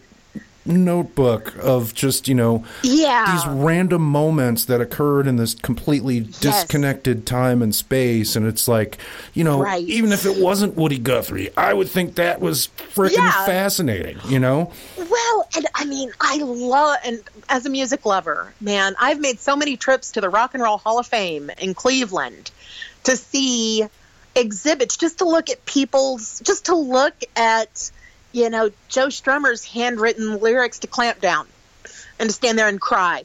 notebook of just you know yeah, these random moments that occurred in this completely disconnected time and space and it's like you know Right. even if it wasn't woody guthrie i would think that was freaking Yeah. fascinating you know Well, and I mean, I love, and as a music lover, man, I've made so many trips to the Rock and Roll Hall of Fame in Cleveland to see exhibits, just to look at people's, just to look at, you know, Joe Strummer's handwritten lyrics to Clampdown and to stand there and cry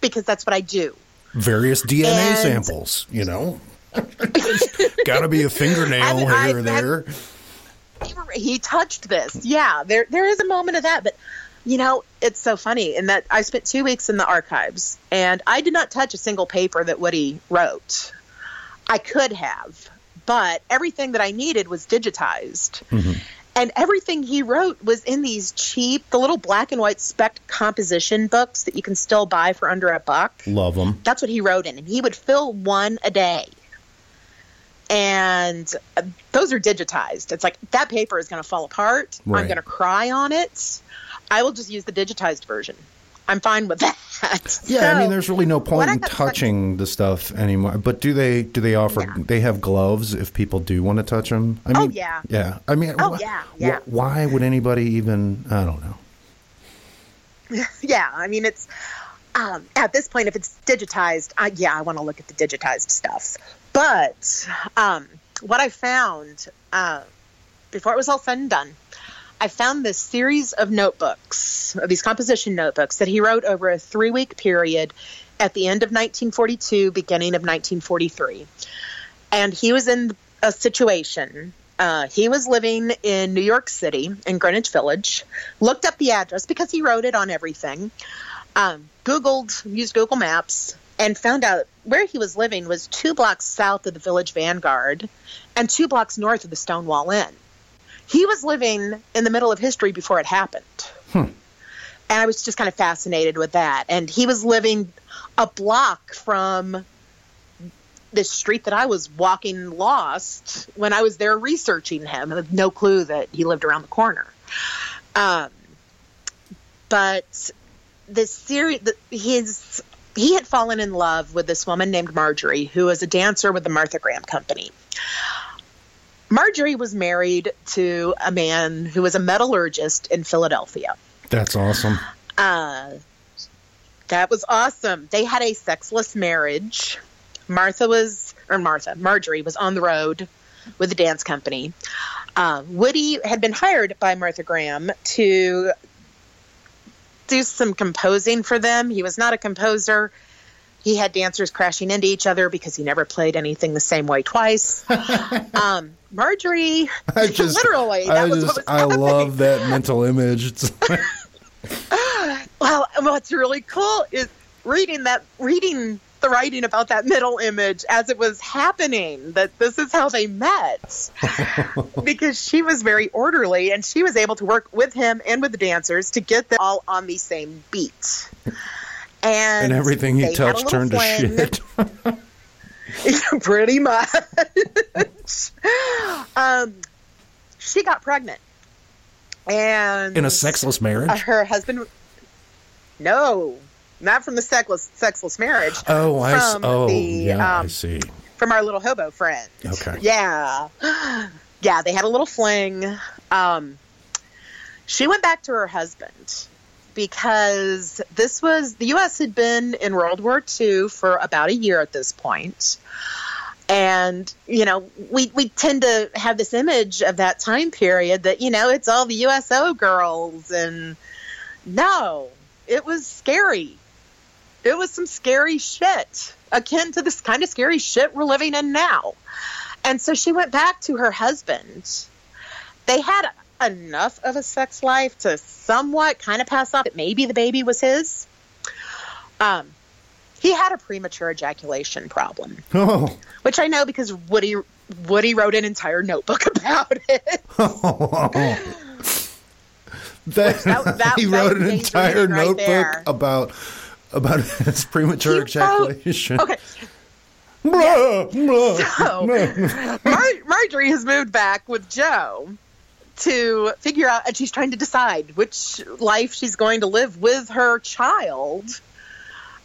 because that's what I do. various dna And- samples you know gotta be a fingernail I've- here I've- or there he touched this. Yeah, there there is a moment of that, but You know, it's so funny in that I spent two weeks in the archives and I did not touch a single paper that Woody wrote. I could have, but everything that I needed was digitized. Mm-hmm. And everything he wrote was in these cheap, the little black and white spec composition books that you can still buy for under a buck. Love them. That's what he wrote in, and he would fill one a day. And uh, those are digitized. It's like that paper is going to fall apart. Right. I'm going to cry on it. I will just use the digitized version. I'm fine with that. Yeah, I mean, there's really no point in touching the stuff anymore. But do they? Do they offer? Yeah. They have gloves if people do want to touch them. I Oh, mean, yeah. yeah. I mean, Oh, wh- yeah, wh- yeah. why would anybody even? I don't know. yeah, I mean, it's um, at this point, if it's digitized, I, yeah, I want to look at the digitized stuff. But um, what I found uh, before it was all said and done, I found this series of notebooks, of these composition notebooks that he wrote over a three week period at the end of 1942, beginning of 1943. And he was in a situation. Uh, he was living in New York City, in Greenwich Village, looked up the address because he wrote it on everything, um, Googled, used Google Maps, and found out where he was living was two blocks south of the Village Vanguard and two blocks north of the Stonewall Inn he was living in the middle of history before it happened. And I was just kind of fascinated with that. And he was living a block from the street that I was walking lost when I was there researching him. Had no clue that he lived around the corner. Um, but this series, the, his he had fallen in love with this woman named Marjorie, who was a dancer with the Martha Graham Company. Marjorie was married to a man who was a metallurgist in Philadelphia. That's awesome. Uh, that was awesome. They had a sexless marriage. Martha was, or Martha, Marjorie was on the road with a dance company. Uh, Woody had been hired by Martha Graham to do some composing for them. He was not a composer. He had dancers crashing into each other because he never played anything the same way twice. um, Marjorie, I just literally, that I was just I love that mental image. Well, what's really cool is reading that, reading the writing about that middle image as it was happening. That this is how they met, because she was very orderly and she was able to work with him and with the dancers to get them all on the same beat. And, and everything he touched turned to shit. pretty much. um, she got pregnant, and In a sexless marriage. her husband. No, not from the sexless sexless marriage. oh, I oh the, yeah, I um, see. from our little hobo friend. Okay. Yeah, yeah. They had a little fling. Um, she went back to her husband because this was the U.S. had been in World War II for about a year at this point. And you know, we we tend to have this image of that time period that you know it's all the USO girls, and no, it was scary. It was some scary shit, akin to this kind of scary shit we're living in now. And so she went back to her husband. They had enough of a sex life to somewhat kind of pass off that maybe the baby was his. Um, he had a premature ejaculation problem, Oh, which I know because Woody Woody wrote an entire notebook about it. that, that- that- he wrote an entire right notebook there. about about his premature He wrote- ejaculation. Okay, Blah, blah, So, blah. Mar- Marjorie has moved back with Joe to figure out, and she's trying to decide which life she's going to live with her child.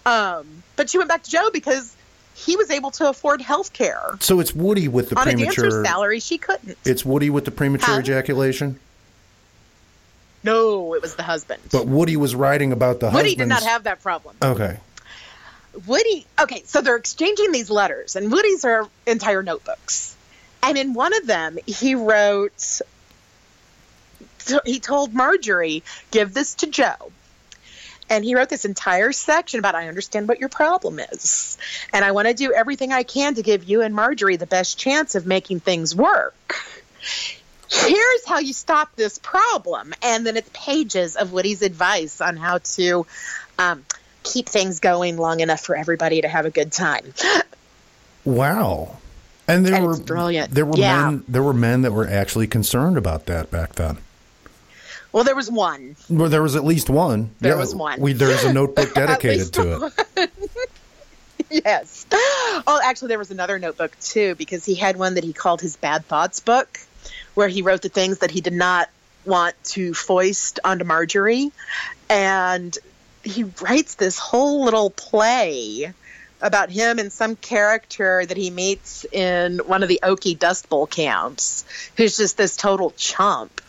Um, but she went back to Joe because he was able to afford health care. So it's Woody with the On a dancer's premature. salary, she couldn't. It's Woody with the premature Huh? ejaculation. no, it was the husband. But Woody was writing about the husband. Woody husband's. did not have that problem. Okay. Woody, okay, so they're exchanging these letters, and Woody's are entire notebooks. And in one of them, he wrote, he told Marjorie, give this to Joe. And he wrote this entire section about, I understand what your problem is. And I want to do everything I can to give you and Marjorie the best chance of making things work. here's how you stop this problem. And then it's pages of Woody's advice on how to um, keep things going long enough for everybody to have a good time. Wow. And there And were brilliant. There were Yeah. men. There were men that were actually concerned about that back then. Well, there was one. Well, there was at least one. There was one. We, there's a notebook dedicated to it. yes. Oh, actually, there was another notebook too because he had one that he called his bad thoughts book, where he wrote the things that he did not want to foist onto Marjorie, and he writes this whole little play about him and some character that he meets in one of the Okie Dust Bowl camps, who's just this total chump,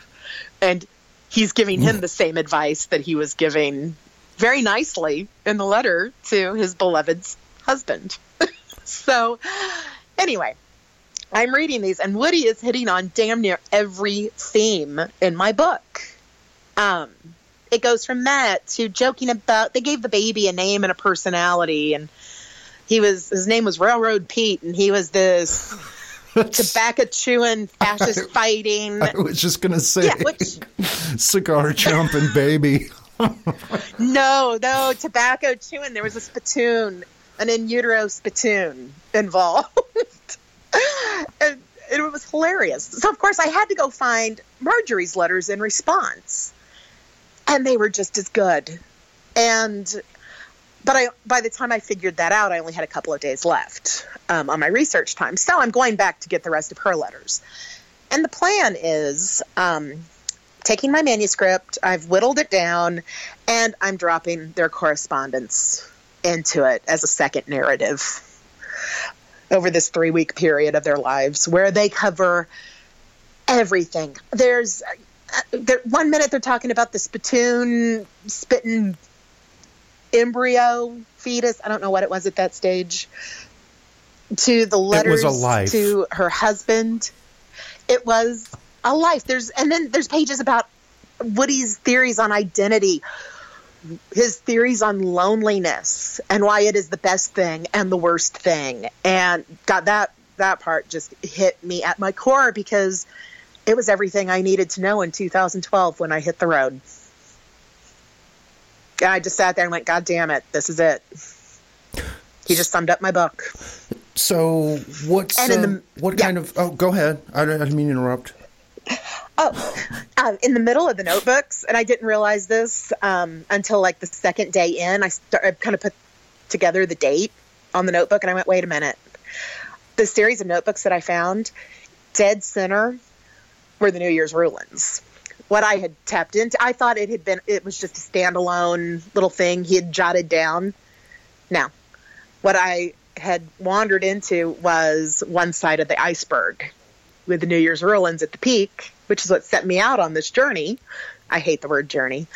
and he's giving him the same advice that he was giving very nicely in the letter to his beloved's husband. so, anyway, I'm reading these, and Woody is hitting on damn near every theme in my book. Um, it goes from that to joking about they gave the baby a name and a personality, and he was his name was Railroad Pete, and he was this tobacco chewing, fascist fighting. I was just gonna say Yeah, which cigar chumping baby. No, no, tobacco chewing. There was a spittoon, an in utero spittoon involved. and it was hilarious. So, of course, I had to go find Marjorie's letters in response. And they were just as good. And, but I, by the time I figured that out, I only had a couple of days left um, on my research time. So I'm going back to get the rest of her letters. And the plan is um, taking my manuscript, I've whittled it down, and I'm dropping their correspondence into it as a second narrative over this three week period of their lives where they cover everything. There's uh, one minute they're talking about the spittoon spitting embryo fetus. I don't know what it was at that stage. To the letters to her husband. It was a life. There's and then there's pages about Woody's theories on identity, his theories on loneliness, and why it is the best thing and the worst thing. And God, that that part just hit me at my core because it was everything I needed to know in 2012 when I hit the road. And I just sat there and went, God damn it, this is it. He just summed up my book. So what's And in uh, the- what yeah. kind of? Oh, go ahead. I, I didn't mean to interrupt. Oh, uh, in the middle of the notebooks, and I didn't realize this um, until like the second day in. I, start, I kind of put together the date on the notebook, and I went, "Wait a minute." The series of notebooks that I found, dead center, were the New Year's rulings. What I had tapped into, I thought it had been, it was just a standalone little thing he had jotted down. Now, what I had wandered into was one side of the iceberg with the New Year's rulings at the peak, which is what set me out on this journey. I hate the word journey.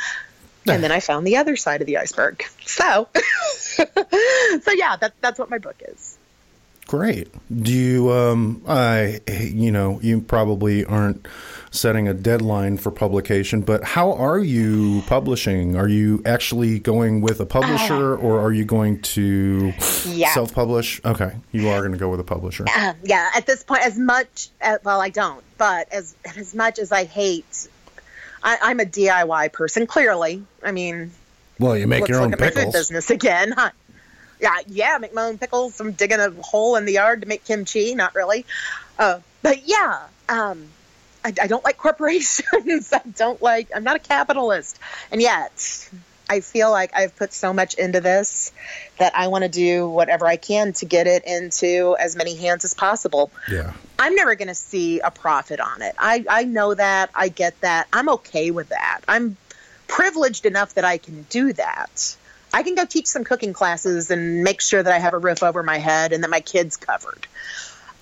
And then I found the other side of the iceberg. So, so yeah, that, that's what my book is. Great. Do you? Um, I, you know, you probably aren't setting a deadline for publication, but how are you publishing? Are you actually going with a publisher, or are you going to Yeah. self-publish? Okay, you are going to go with a publisher. Um, yeah, at this point, as much as, well, I don't, but as as much as I hate, I, I'm a DIY person. Clearly, I mean, Well, you make your own at my food pickles. business again. Huh? Yeah, yeah, make my own pickles. I'm digging a hole in the yard to make kimchi. Not really, uh, but yeah. Um, I, I don't like corporations. I don't like. I'm not a capitalist, and yet I feel like I've put so much into this that I want to do whatever I can to get it into as many hands as possible. Yeah. I'm never going to see a profit on it. I, I know that. I get that. I'm okay with that. I'm privileged enough that I can do that. I can go teach some cooking classes and make sure that I have a roof over my head and that my kids covered.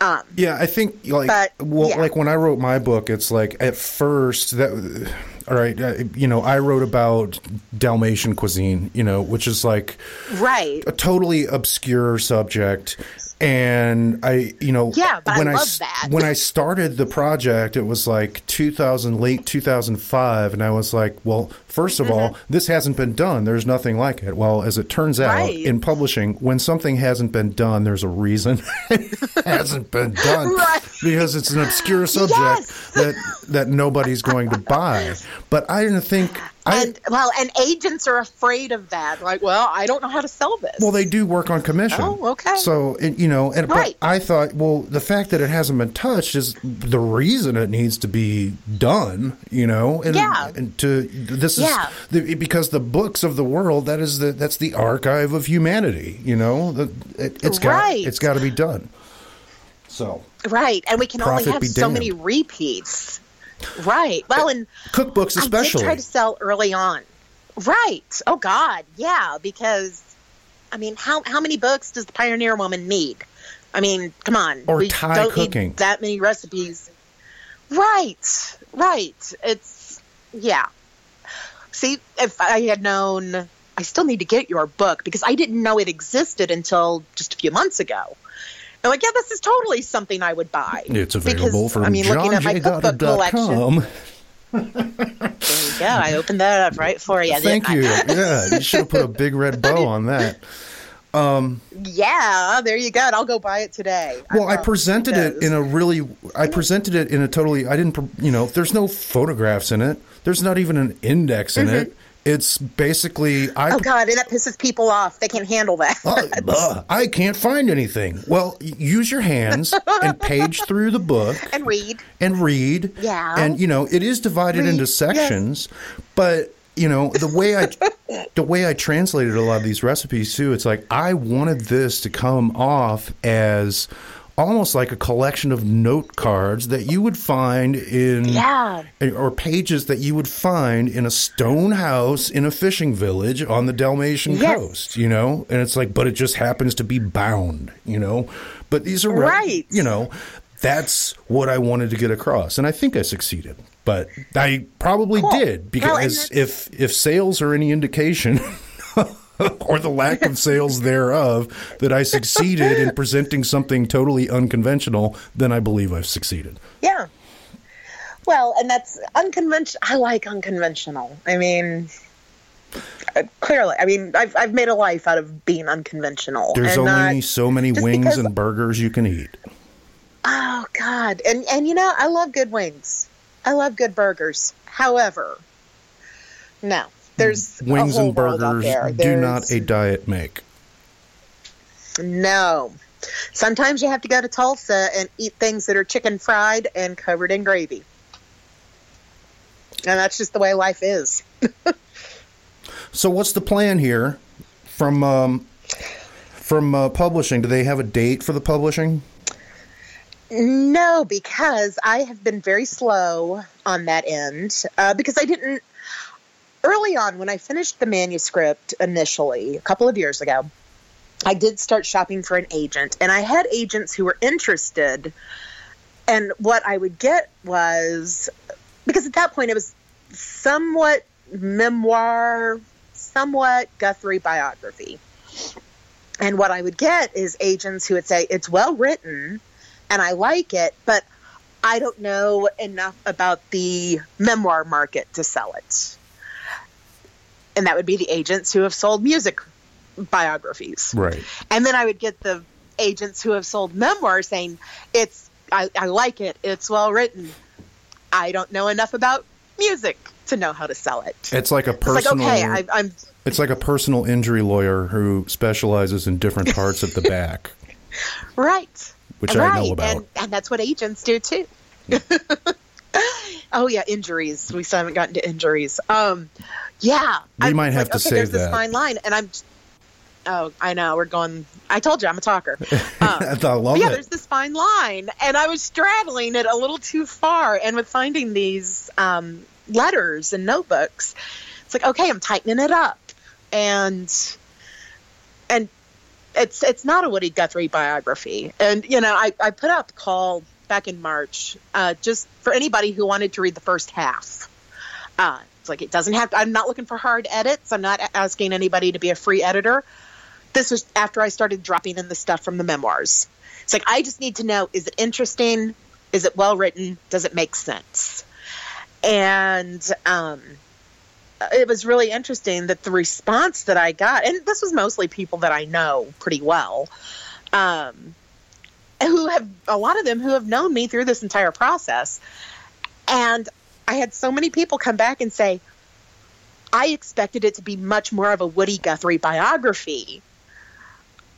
Um, Yeah, I think like But, well, yeah. like when I wrote my book, it's like at first that all right, uh, you know, I wrote about Dalmatian cuisine, you know, which is like right. a totally obscure subject. and I, you know, Yeah, I when love that. when I started the project, it was like 2000, late 2005, and I was like, well, first of all, this hasn't been done. There's nothing like it. Well, as it turns out, Right. in publishing, when something hasn't been done, there's a reason it hasn't been done Right. because it's an obscure subject Yes. that that nobody's going to buy. But I didn't think. I, and well, and agents are afraid of that. Like, well, I don't know how to sell this. Well, they do work on commission. Oh, okay. So it, you know, and Right. but I thought, well, the fact that it hasn't been touched is the reason it needs to be done. You know, and, Yeah. and to this is Yeah. the, because the books of the world that is the that's the archive of humanity. You know, the, it, it's got Right. it's got to be done. So right, and we can only have so damned. many repeats. Right. Well, and cookbooks I did especially. try to sell early on. Right. Oh God, yeah. Because, I mean, how how many books does the Pioneer Woman need? I mean, come on. Or we Thai don't cooking. Need that many recipes. Right. Right. It's yeah. See, if I had known, I still need to get your book because I didn't know it existed until just a few months ago. I'm like, yeah, this is totally something I would buy. it's available Because, from I mean, looking at my cookbook collection. There you go. I opened that up right for you. Thank you. Yeah, you should have put a big red bow on that. Um, yeah, there you go. I'll go buy it today. Well, I will, presented it in a really, I presented it in a totally, I didn't, you know, there's no photographs in it. There's not even an index in it. It's basically, I, Mm-hmm. Oh God, and that pisses people off. They can't handle that. uh, I can't find anything. Well, use your hands and page through the book and read. and read. Yeah. And you know, it is divided Read, into yes. sections, but you know, the way I the way I translated a lot of these recipes too, it's like I wanted this to come off as almost like a collection of note cards that you would find in Yeah. Eh, or pages that you would find in a stone house in a fishing village on the Dalmatian Yes. coast, you know? And it's like, but it just happens to be bound, you know? But these are, Right. you know, that's what I wanted to get across. And I think I succeeded. But I probably Cool. did because and if if sales are any indication or the lack of sales thereof that I succeeded in presenting something totally unconventional, then I believe I've succeeded. Yeah. Well, and that's unconventional. I like unconventional. I mean, uh, clearly, I mean, I've I've made a life out of being unconventional. There's only so many wings because- and burgers you can eat. Oh God, and and you know, I love good wings. I love good burgers. However, no, there's Wings and burgers do not a diet make. No. Sometimes you have to go to Tulsa and eat things that are chicken fried and covered in gravy. And that's just the way life is. So what's the plan here from um, from uh, publishing? Do they have a date for the publishing? No, because I have been very slow on that end. Uh, because I didn't. Early on, when I finished the manuscript initially, a couple of years ago, I did start shopping for an agent. And I had agents who were interested. And what I would get was. Because at that point, it was somewhat memoir, somewhat Guthrie biography. And what I would get is agents who would say, it's well written and I like it, but I don't know enough about the memoir market to sell it. And that would be the agents who have sold music biographies. Right. And then I would get the agents who have sold memoirs saying, it's, I, I like it, it's well written. I don't know enough about music to know how to sell it. It's like a It's like, personal. okay, I, I'm it's like a personal injury lawyer who specializes in different parts of the back. Right. Which I know right. about. And, and that's what agents do too. oh yeah, injuries. We still haven't gotten to injuries. Um, yeah. We I'm might have like, to okay, save there's that. this fine line, and I'm. Oh, I know. We're going. I told you I'm a talker. Um, I love yeah, it. there's this fine line, and I was straddling it a little too far. And with finding these um, letters and notebooks, it's like, okay, I'm tightening it up, and and it's it's not a Woody Guthrie biography. And you know, I I put out the call back in March, uh, just for anybody who wanted to read the first half. Uh, it's like it doesn't have. I'm not looking for hard edits. I'm not asking anybody to be a free editor. this was after I started dropping in the stuff from the memoirs. It's like I just need to know: is it interesting? Is it well written? Does it make sense? And um, it was really interesting that the response that I got, and this was mostly people that I know pretty well, um, who have a lot of them who have known me through this entire process. And I had so many people come back and say, I expected it to be much more of a Woody Guthrie biography,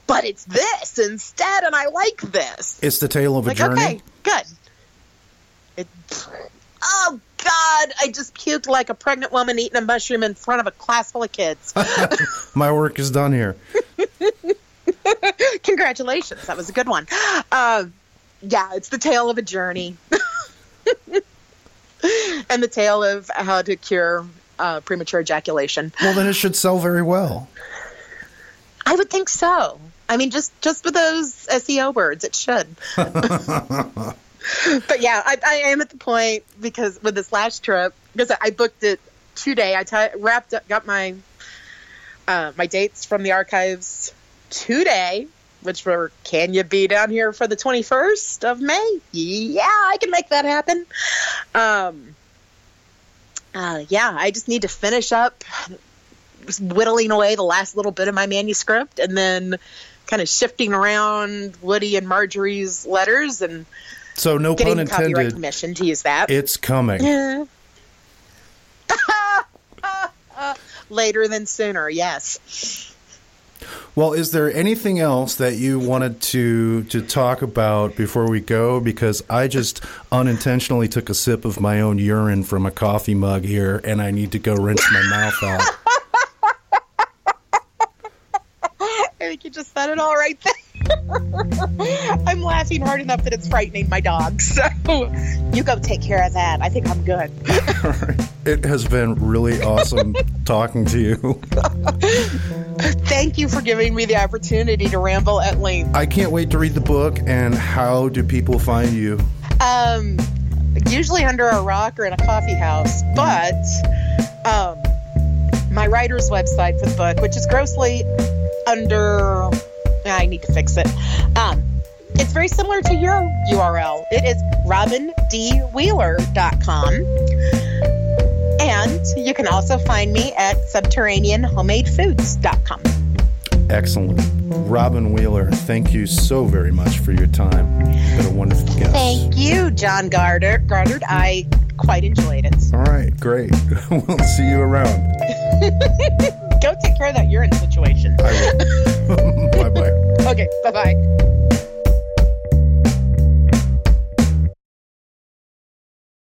but it's this instead, and I like this. It's the tale of a Like, journey. okay, good. It, oh God, I just puked like a pregnant woman eating a mushroom in front of a class full of kids. My work is done here. Congratulations, that was a good one. Uh, yeah, it's the tale of a journey, and the tale of how to cure uh, premature ejaculation. Well, then it should sell very well. I would think so. I mean, just just with those SEO words, it should. but yeah, I, I am at the point because with this last trip, because I booked it today. I t- wrapped up, got my uh, my dates from the archives today, which were can you be down here for the twenty first of May? Yeah, I can make that happen. Um, uh, yeah, I just need to finish up whittling away the last little bit of my manuscript and then kind of shifting around Woody and Marjorie's letters and So, no getting pun copyright intended. permission to use that. It's coming. Yeah. Later than sooner, yes. Well, is there anything else that you wanted to to talk about before we go? Because I just unintentionally took a sip of my own urine from a coffee mug here, and I need to go rinse my mouth out. I think you just said it all right there. I'm laughing hard enough that it's frightening my dog. So you go take care of that. I think I'm good. It has been really awesome talking to you. Thank you for giving me the opportunity to ramble at length. I can't wait to read the book. And how do people find you? Um, usually under a rock or in a coffee house, but um, my writer's website for the book, which is grossly under. I need to fix it. Um, it's very similar to your URL. It is robindwheeler.com. And you can also find me at subterraneanhomadefoods.com. Excellent. Robin Wheeler, thank you so very much for your time. You've been a wonderful guest. Thank you, John Gardner. Gardner. I quite enjoyed it. All right, great. we'll see you around. Go take care of that urine situation. I will. bye bye. Okay, bye bye.